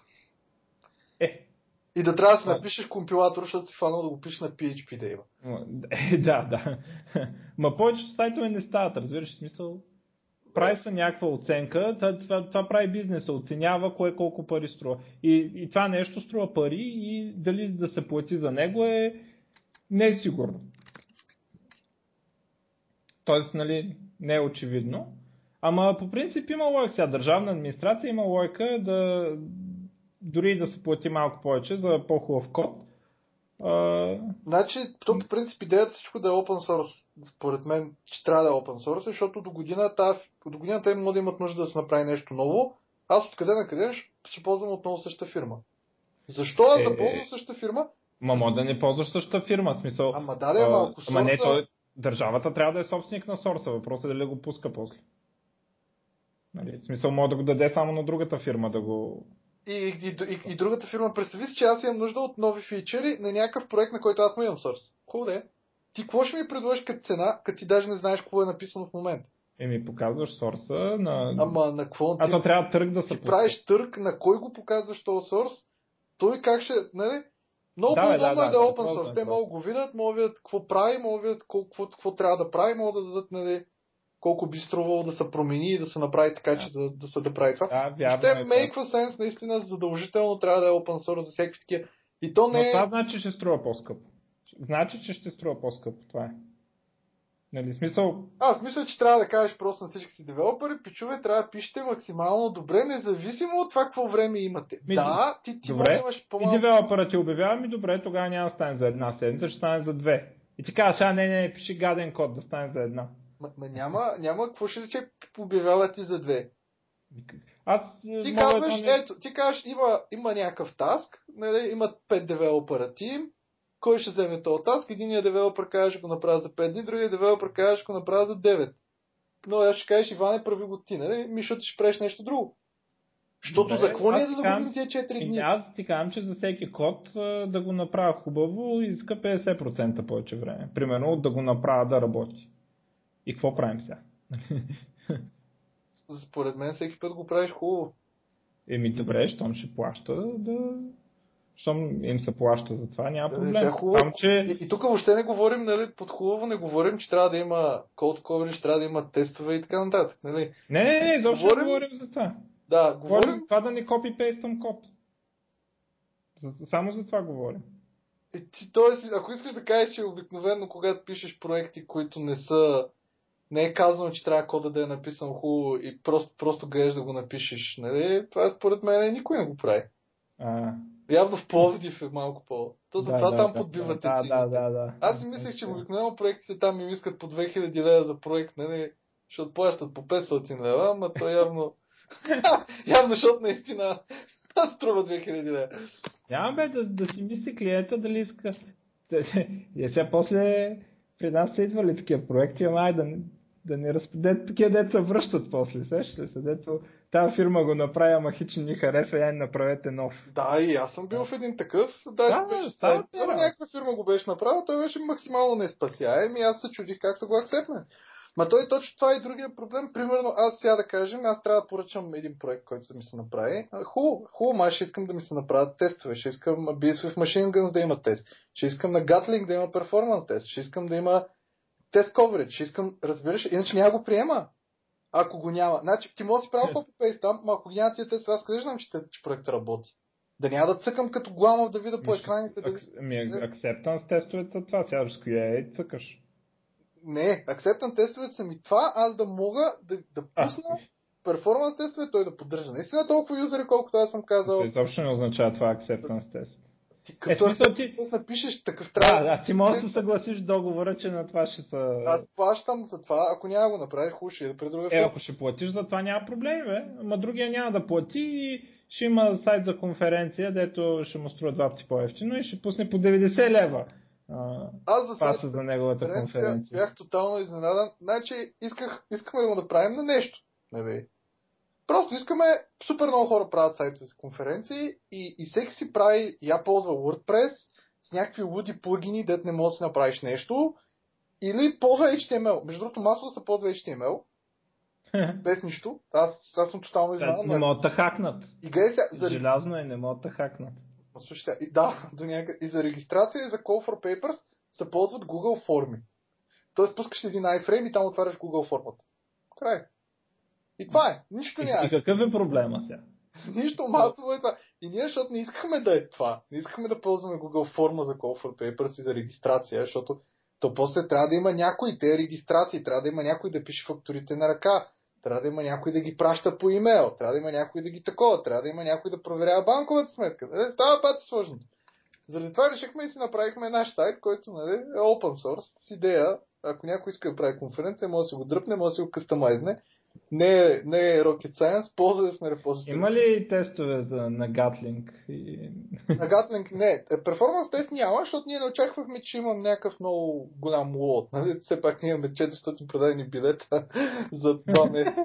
Е, И да трябва да си напишеш компилатор, защото си фанал да го пишеш на PHP да има. е, да, да. Ма повечето сайтове не стават, разбираш смисъл. Прави се някаква оценка, това, това, това прави бизнеса, оценява кое колко пари струва. И, и това нещо струва пари и дали да се плати за него е не е сигурно. Тоест, нали, не е очевидно. Ама по принцип има лойка. Сега държавна администрация има лойка да дори да се плати малко повече за по-хубав код. А, Значи, то по принцип идеята всичко да е open source, според мен, че трябва да е open source, защото до година, та, до година те могат да имат нужда да се направи нещо ново. Аз откъде на къде ще, ползвам отново същата фирма. Защо аз Е, да е. ползвам същата фирма? Ма може да не ползваш същата фирма, в смисъл. Ама да, да, ама ако ама не, сорса- той, държавата трябва да е собственик на сорса. Въпросът е дали го пуска после. Нали, в смисъл може да го даде само на другата фирма да го... И, и, и, и другата фирма, представи си, че аз имам нужда от нови фичери на някакъв проект, на който аз му имам сорс. Хубаво да е. Ти какво ще ми предложиш като цена, като ти даже не знаеш какво е написано в момента? Еми показваш сорса на... Ама на какво? а Ти, то трябва търг да се ти пуска. правиш търг, на кой го показваш този сорс, той как ще, нали? Много Да, бе, по-удобно да, е да, да е да, open source. Те могат да го видят, могат да видят какво прави, могат да видят какво, какво, трябва да прави, могат да дадат, нали, колко би струвало да се промени и да се направи така, че да, да се да прави това. Да, вярно Ще е. make sense, наистина задължително трябва да е open source за всеки такива. И то Но не е... това значи, че ще струва по-скъпо. Значи, че ще струва по-скъпо. Това е. Нали, смисъл, Аз мисля, че трябва да кажеш просто на всички си девелопери, пичове, трябва да пишете максимално добре, независимо от това какво време имате. Ми, да, ти, ти добре. имаш И по-малко. девелопера ти обявява, ми добре, тогава няма да стане за една седмица, ще стане за две. И ти казваш, а не, не, не, пиши гаден код да стане за една. Ма, ма няма, няма, какво ще рече, обявява ти за две. Аз Ти мога казваш, да ето, ти казваш, има, има някакъв таск, нали, имат 5 девелопера тим, кой ще вземе този таск? Единият девелопер каже, ще го направя за 5 дни, другият девелопер каже, ще го направя за 9. Но аз ще кажеш, Иване, прави го ти, нали? Ми, защото ще правиш нещо друго. Защото за какво ни е да ти загубим тия 4 Еми, дни? Аз ти казвам, че за всеки код да го направя хубаво иска 50% повече време. Примерно да го направя да работи. И какво правим сега? Според мен всеки път го правиш хубаво. Еми добре, щом ще плаща, да... Щом им се плаща за това, няма Да, проблем. сега хубаво. Само, че... И, и тук въобще не говорим, нали, под хубаво не говорим, че трябва да има code coverage, трябва да има тестове и така нататък, нали? Не, не, не, изобщо Говорим- не говорим за това. Да, Говорим говорим, за това да не копипействам код. Само за това говорим. И ти, тоест, ако искаш да кажеш, че обикновено, когато пишеш проекти, които не са. Не е казано, че трябва кода да е написан хубаво и просто, просто гледаш да го напишеш. Нали? Това според мен никой не го прави. А, Явно в Пловдив е малко по. То затова да, там да, подбивате да, цените. да, да, да. Аз си мислех, че обикновено проектите там им искат по 2000 лева за проект, нали? Защото плащат по 500 лева, ама то явно... явно, защото наистина струва 2000 лева. Няма бе да, да си мисли клиента дали иска И сега после при нас са идвали такива проекти, ама ай да, да не разпределят такива деца връщат после. Сещате се, дето тази фирма го направи, ама хич ни харесва, я направете нов. Да, и аз съм бил в един такъв. Да, Да, беше да, да. някаква фирма го беше направила, той беше максимално неспасяем и аз се чудих как са го акцепне. Ма той точно това е и другия проблем. Примерно аз сега да кажем, аз трябва да поръчам един проект, който да ми се направи. Хубаво, хубаво, аз ще искам да ми се направят тестове. Ще искам BSV в Machine Guns да има тест. Ще искам на Gatling да има перформанс тест. Ще искам да има тест coverage. Искам, разбираш, иначе няма го приема. Ако го няма. Значи, ти може да си правил copy-paste там, ама ако няма тия тестове, аз къде знам, че, че проектът работи. Да няма да цъкам като гламав да видя по екраните. Да... Ми, acceptance тестовете, това сега с QA и цъкаш. Не, акцептан тестовете са ми това, аз да мога да, да пусна перформанс тестове, той да поддържа. Наистина толкова юзери, колкото аз съм казал. това изобщо не означава това acceptance тест. Ти като Е, смисъл, ти... напишеш такъв Да, трябва. да, ти можеш да се съгласиш договора, че на това ще са... Аз плащам за това, ако няма го направиш, хубаво ще да при друга Е, ако ще платиш за това няма проблеми, бе. Ама другия няма да плати и ще има сайт за конференция, дето ще му струва два пъти по-ефтино и ще пусне по 90 лева. А, Аз за паса за неговата конференция конференция. бях тотално изненадан. Значи исках, искахме да го направим на нещо. Нали? Просто искаме, супер много хора правят сайтове за конференции и, и всеки си прави, я ползва WordPress с някакви луди плагини, дет не можеш да си направиш нещо, или ползва HTML. Между другото, масово се ползва HTML, без нищо. Аз, аз съм тотално не изненадан. могат да хакнат. И гледай сега, за, Желязно е, не могат да хакнат. Слушайте, и да, до някъде. И за регистрация и за Call for Papers се ползват Google форми. Тоест пускаш един iFrame и там отваряш Google формата. Край. И това е. Нищо няма. и какъв е проблема сега? Нищо масово е това. И ние, защото не искахме да е това. Не искахме да ползваме Google форма за Call for Papers и за регистрация, защото то после трябва да има някой те регистрации, трябва да има някой да пише фактурите на ръка, трябва да има някой да ги праща по имейл, трябва да има някой да ги такова, трябва да има някой да проверява банковата сметка. Е, става пати сложно. Заради това решихме и си направихме наш сайт, който нали, е open source, с идея, ако някой иска да прави конференция, може да си го дръпне, може да си го кастомайзне. Не не е rocket science, ползва да сме репозитори. Има ли тестове за, на Gatling? И... На Gatling не. Е, Перформанс тест няма, защото ние не очаквахме, че имам някакъв много голям лот. Нали? Все пак ние имаме 400 продадени билета за два месеца.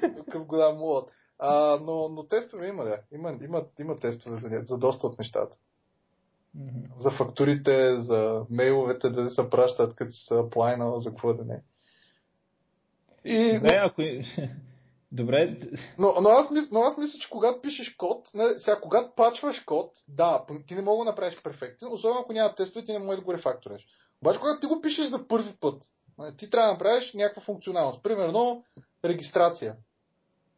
Такъв голям лот. А, но, но тестове има, да. Има, има, има тестове за, за доста от нещата. Мгм. За фактурите, за мейловете да се пращат, като са аплайнал, за какво да не. И, Добре, ако... Добре, Но, но, аз мисля, но аз мисля, че когато пишеш код, не, сега когато пачваш код, да, ти не мога да направиш перфектен, особено ако няма тестове, ти не можеш да го рефакториш. Обаче когато ти го пишеш за първи път, ти трябва да направиш някаква функционалност. Примерно, регистрация.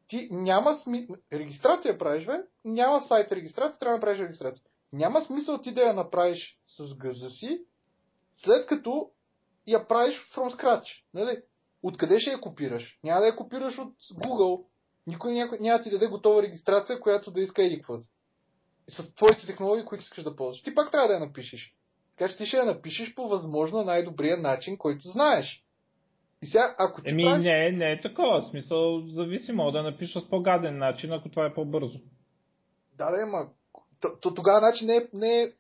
Ти няма смисъл. Регистрация правиш, бе? Няма сайт регистрация, трябва да направиш регистрация. Няма смисъл ти да я направиш с гъза си, след като я правиш from scratch. Нали? Откъде ще я копираш? Няма да я копираш от Google. Никой няма, няма да ти даде готова регистрация, която да иска еди какво си. С твоите технологии, които искаш да ползваш. Ти пак трябва да я напишеш. Така че ти ще я напишеш по възможно най-добрия начин, който знаеш. И сега, ако ти Еми правиш... не, не е такова. В смисъл, зависи, мога да напиша с по-гаден начин, ако това е по-бързо. Да, да, ма... То, то, тогава значи не е, не е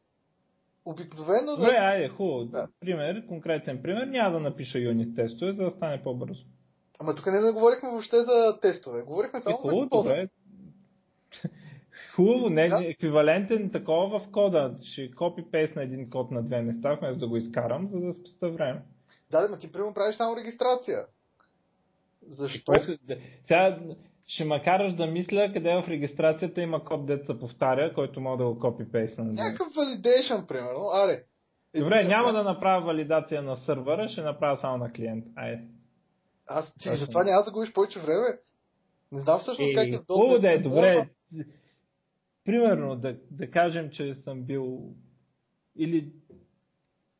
обикновено... Добре, айде, хубаво. Да. Пример, конкретен пример, няма да напиша юнит тестове, за да стане по-бързо. Ама тук не, не говорихме въобще за тестове. Говорихме И само за хубаво, кода. добре. Хубаво, не, Да. не еквивалентен такова в кода. Ще копи-пейст на един код на две места, вместо да го изкарам, за да спеста време. Да, да, ма ти примерно правиш само регистрация. Защо? Се- Сега ще ма караш да мисля къде в регистрацията има код, дет се повтаря, който мога да го копи-пейст на него. Някакъв validation, примерно. Аре. Добре, няма да направя валидация на сървъра, ще направя само на клиент. Айде. Аз ти Точно. затова няма да губиш повече време. Не знам всъщност как е Е, в хубаво да е, добре. Примерно, да, да кажем, че съм бил или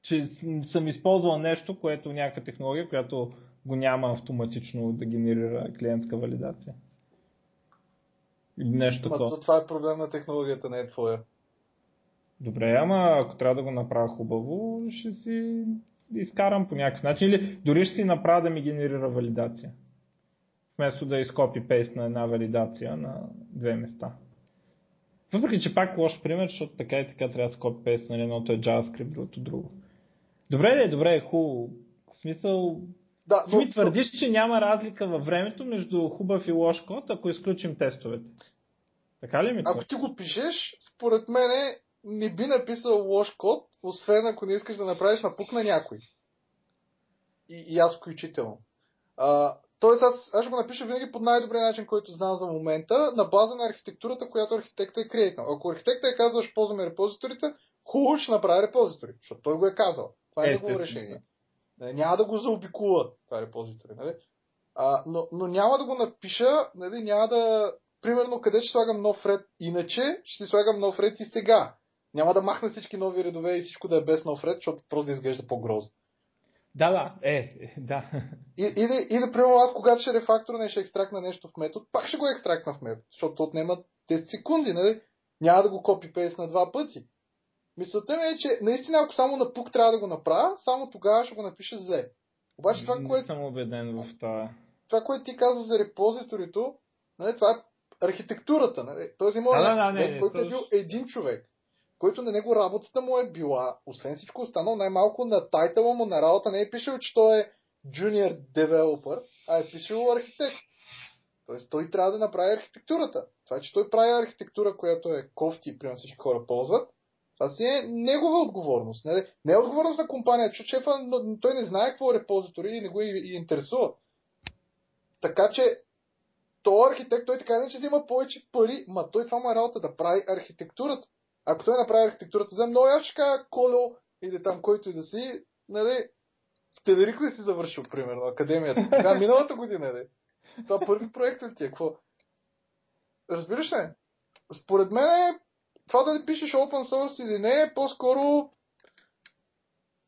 че съм използвал нещо, което някаква технология, която го няма автоматично да генерира клиентска валидация. Нещо Ма, то това е проблем на технологията, не е твоя. Добре, ама ако трябва да го направя хубаво, ще си изкарам по някакъв начин. Или дори ще си направя да ми генерира валидация. Вместо да изкопи пейст на една валидация на две места. Въпреки, че пак лош пример, защото така и така трябва да се копи нали, едното е JavaScript, другото друго. Добре, де, добре, хубаво. В смисъл, Да, ти ми твърдиш, че няма разлика във времето между хубав и лош код, ако изключим тестовете. Така ли ми ако ти го пишеш, според мене не би написал лош код, освен ако не искаш да направиш напук на някой. И, и аз включително. А, Тоест аз, аз ще го напиша винаги по най-добрия начин, който знам за момента, на база на архитектурата, която архитекта е креатнал. Ако архитекта е казал, ще ползваме репозиторите, хубаво ще направи репозитори, защото той го е казал. Това е, е негово решение. Нали, няма да го заобикува това репозитори. Нали? А, но, но няма да го напиша, нали, няма да... Примерно, къде ще слагам нов ред иначе, ще си слагам нов ред и сега. Няма да махна всички нови редове и всичко да е без нов ред, защото просто да изглежда по-грозно. Да, да, е, е да. И, и, да, и да, примерно, аз когато ще рефакторна и ще екстрактна нещо в метод, пак ще го екстрактна в метод, защото отнема 10 секунди, нали? Няма да го копи-пейст на два пъти. Мисълта ми е, че наистина, ако само на пук трябва да го направя, само тогава ще го напиша зле. Обаче това, Не което... съм убеден в това. Това, което ти казва за репозиторито, нали, това е архитектурата. Нали? Тоест има да, да, човек, не, който то... е бил един човек който на него работата му е била, освен всичко останало, най-малко на тайтъла му на работа не е пишел, че той е junior developer, а е пишел архитект. Тоест той трябва да направи архитектурата. Това, че той прави архитектура, която е кофти, примерно всички хора ползват, това си е негова отговорност. Не, не е отговорност на компания, че шефа, но той не знае какво е репозитори и не го и, и интересува. Така че, то архитект, той така не че взима повече пари, ма той това му е работа да прави архитектурата. Ако той направи архитектурата за много, аз ще кажа Коло или там който и да си, нали, в Телерик ли си завършил, примерно, академията? Така, миналата година, нали? Това първи проект ли ти е? Какво? Разбираш ли? Според мен е, това да пишеш open source или не, е по-скоро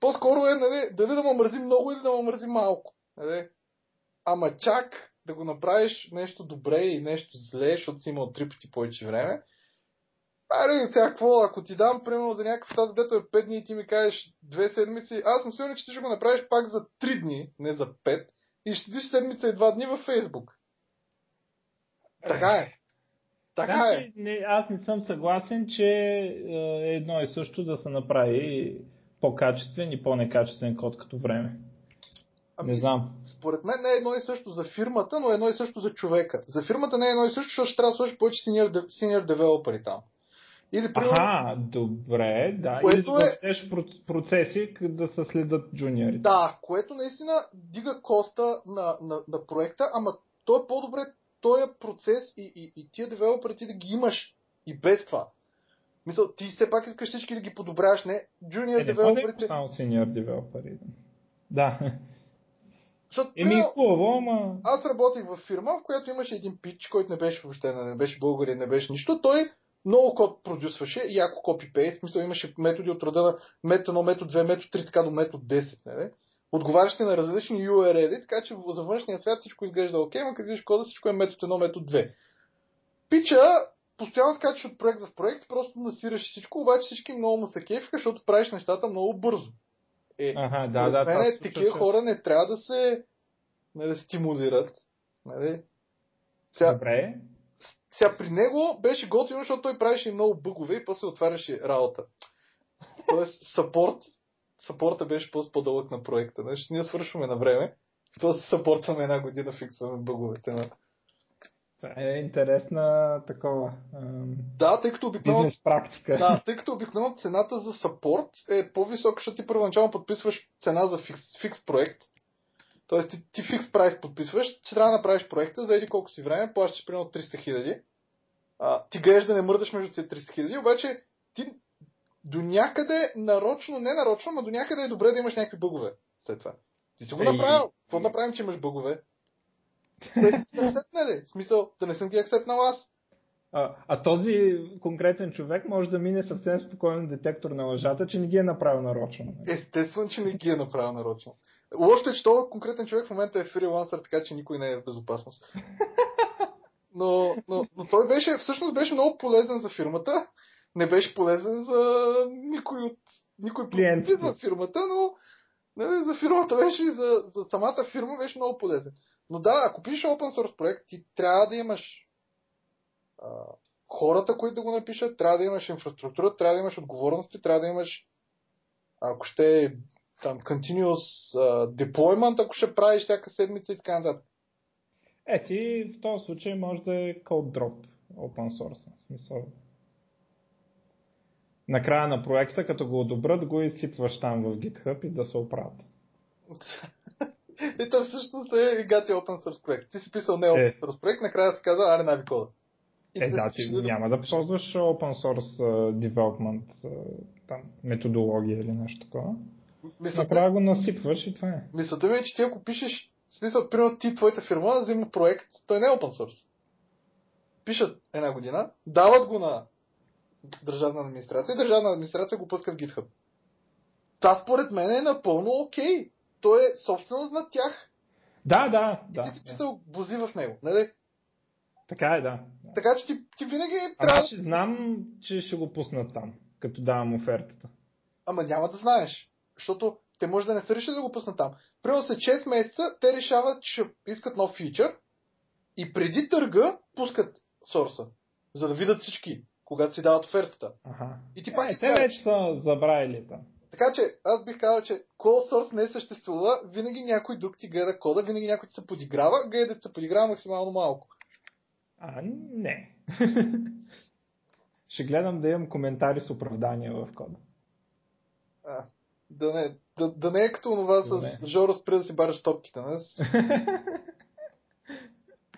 по-скоро е, нали, дали да му мързи много или да му мързи малко. Нали? Ама чак да го направиш нещо добре и нещо зле, защото си имал три пъти повече време, Аре, сега какво, ако ти дам, примерно, за някакъв тази, дето е 5 дни и ти ми кажеш 2 седмици, аз съм сигурен, че ти ще го направиш пак за 3 дни, не за 5, и ще седиш седмица и 2 дни във Фейсбук. Така е. Така значи, е. Не, аз не съм съгласен, че е едно и също да се направи по-качествен и по-некачествен код като време. Ами, не знам. Според мен не е едно и също за фирмата, но е едно и също за човека. За фирмата не е едно и също, защото ще трябва да сложиш повече senior, senior developeri там. Или, примерно, Аха, добре, да. Което Или е... процеси да се следят джуниори. Да, което наистина дига коста на, на, на проекта, ама то е по-добре този процес и, и, и тия девелопери ти да ги имаш и без това. Мисъл, ти все пак искаш всички да ги подобряваш, не? Джуниор е, девелоперите... Не, само сеньор девелопери. Да. Защото, Еми, хубаво, ама... Аз работих в фирма, в която имаше един пич, който не беше въобще, не беше българин, не беше нищо. Той много код продюсваше и ако копи-пейст, смисъл имаше методи от рода на метод 1, метод 2, метод 3, така до метод 10. Не, Отговарящи на различни URL, така че за външния свят всичко изглежда окей, но като видиш кода всичко е метод 1, метод 2. Пича постоянно скачаш от проект в проект, просто насираш всичко, обаче всички много му се кефиха, защото правиш нещата много бързо. Е, ага, да, да, мен, такива хора не трябва да се да стимулират. Нали? Сега, Добре. Сега при него беше готино, защото той правеше много бъгове и после отваряше работа. Тоест, сапорт, сапорта беше по-дълъг на проекта. Значи ние свършваме на време, после сапортваме една година, фиксваме бъговете на... Е интересна такова. Да, тъй като обикновено. практика. Да, тъй като обикновено цената за сапорт е по-висока, защото ти първоначално подписваш цена за фикс, фикс проект. Тоест ти, ти фикс прайс подписваш, че трябва да направиш проекта за еди колко си време, плащаш примерно 300 хиляди. Ти гледаш да не мърдаш между тези 300 хиляди, обаче ти до някъде нарочно, не нарочно, но до някъде е добре да имаш някакви бъгове след това. Ти си го направил. Какво да направим, че имаш бъгове? Не, В смисъл, да не съм ги акцептнал аз. А, а този конкретен човек може да мине съвсем спокойно детектор на лъжата, че не ги е направил нарочно. Естествено, че не ги е направил нарочно. Лошото е, че този конкретен човек в момента е фрилансър, така че никой не е в безопасност. Но, но, но той беше, всъщност беше много полезен за фирмата. Не беше полезен за никой от никой клиент в фирмата, но не, за фирмата беше и за, за самата фирма беше много полезен. Но да, ако пишеш open source проект, ти трябва да имаш а, хората, които да го напишат, трябва да имаш инфраструктура, трябва да имаш отговорности, трябва да имаш, ако ще там, continuous uh, deployment, ако ще правиш всяка седмица и така нататък. Е, ти в този случай може да е code drop open source. В смисъл. Накрая на проекта, като го одобрят, го изсипваш там в GitHub и да се оправят. и то всъщност е гати open source проект. Ти си писал не open source проект, накрая се казва, аре нави кода. Е, да, ти да няма да ползваш open source uh, development uh, там, методология или нещо такова. Мисълта... Накрая го насипваш и това е. Мисълта ми е, че ти ако пишеш, в смисъл, примерно ти, твоята фирма, взима проект, той не е open source. Пишат една година, дават го на държавна администрация и държавна администрация го пуска в GitHub. Това според мен е напълно окей. Okay. То е собственост на тях. Да, да, и да. ти си писал да. бузи в него, нали? Така е, да. Така че ти, ти винаги трябва... Аз знам, че ще го пуснат там, като давам офертата. Ама няма да знаеш. Защото те може да не са решили да го пуснат там. Примерно след 6 месеца те решават, че ще искат нов фичър и преди търга пускат сорса, за да видят всички, когато си дават офертата. Ага. И ти пак е, те вече са забравили там. Така че аз бих казал, че call source не съществува, винаги някой друг ти гледа кода, винаги някой ти се подиграва, гледа се подиграва максимално малко. А, не. Ще гледам да имам коментари с оправдания в кода. А, да не, да, да не е като това с не. Жоро спри да си бараш топките, не?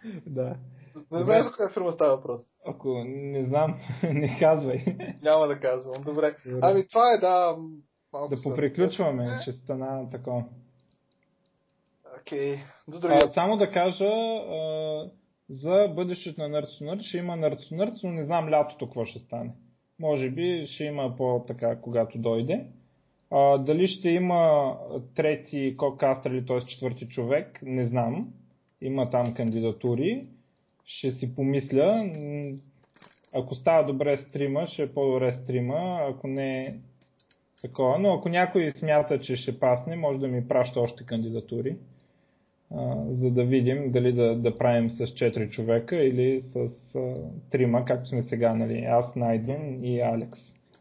да. Не знаеш за коя фирма става въпрос? Ако не знам, не казвай. Няма да казвам, добре. добре. Ами това е, да. Малко да поприключваме, е. че стана такова. Окей. Okay. само да кажа, а, за бъдещето на Nerds ще има Nerds но не знам лятото какво ще стане. Може би ще има по-така, когато дойде. А, дали ще има трети кокастър или т.е. четвърти човек, не знам. Има там кандидатури. Ще си помисля. Ако става добре стрима, ще е по-добре стрима. Ако не такова. Но ако някой смята, че ще пасне, може да ми праща още кандидатури. Uh, за да видим дали да, да правим с 4 човека или с uh, трима, както сме сега, нали, аз, Найден и Алекс.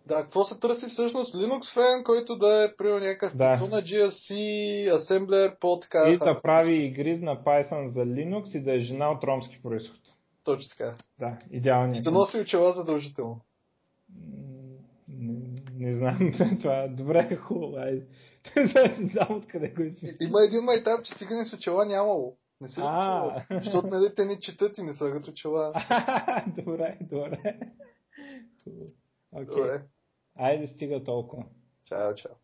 Да, какво се търси всъщност? Linux фен, който да е приел някакъв да. на GSC, Assembler, по така. И да прави игри на Python за Linux и да е жена от ромски происход. Точно така. Да, идеално. И да носи очела задължително. Не, не знам, това е добре, хубаво. Не знам откъде го изписва. Има един майтап, че цигани с очела нямало. Не си чувал. Защото нали, те не четат и не слагат очела. добре, добре. Okay. Добре. Айде стига толкова. Чао, чао.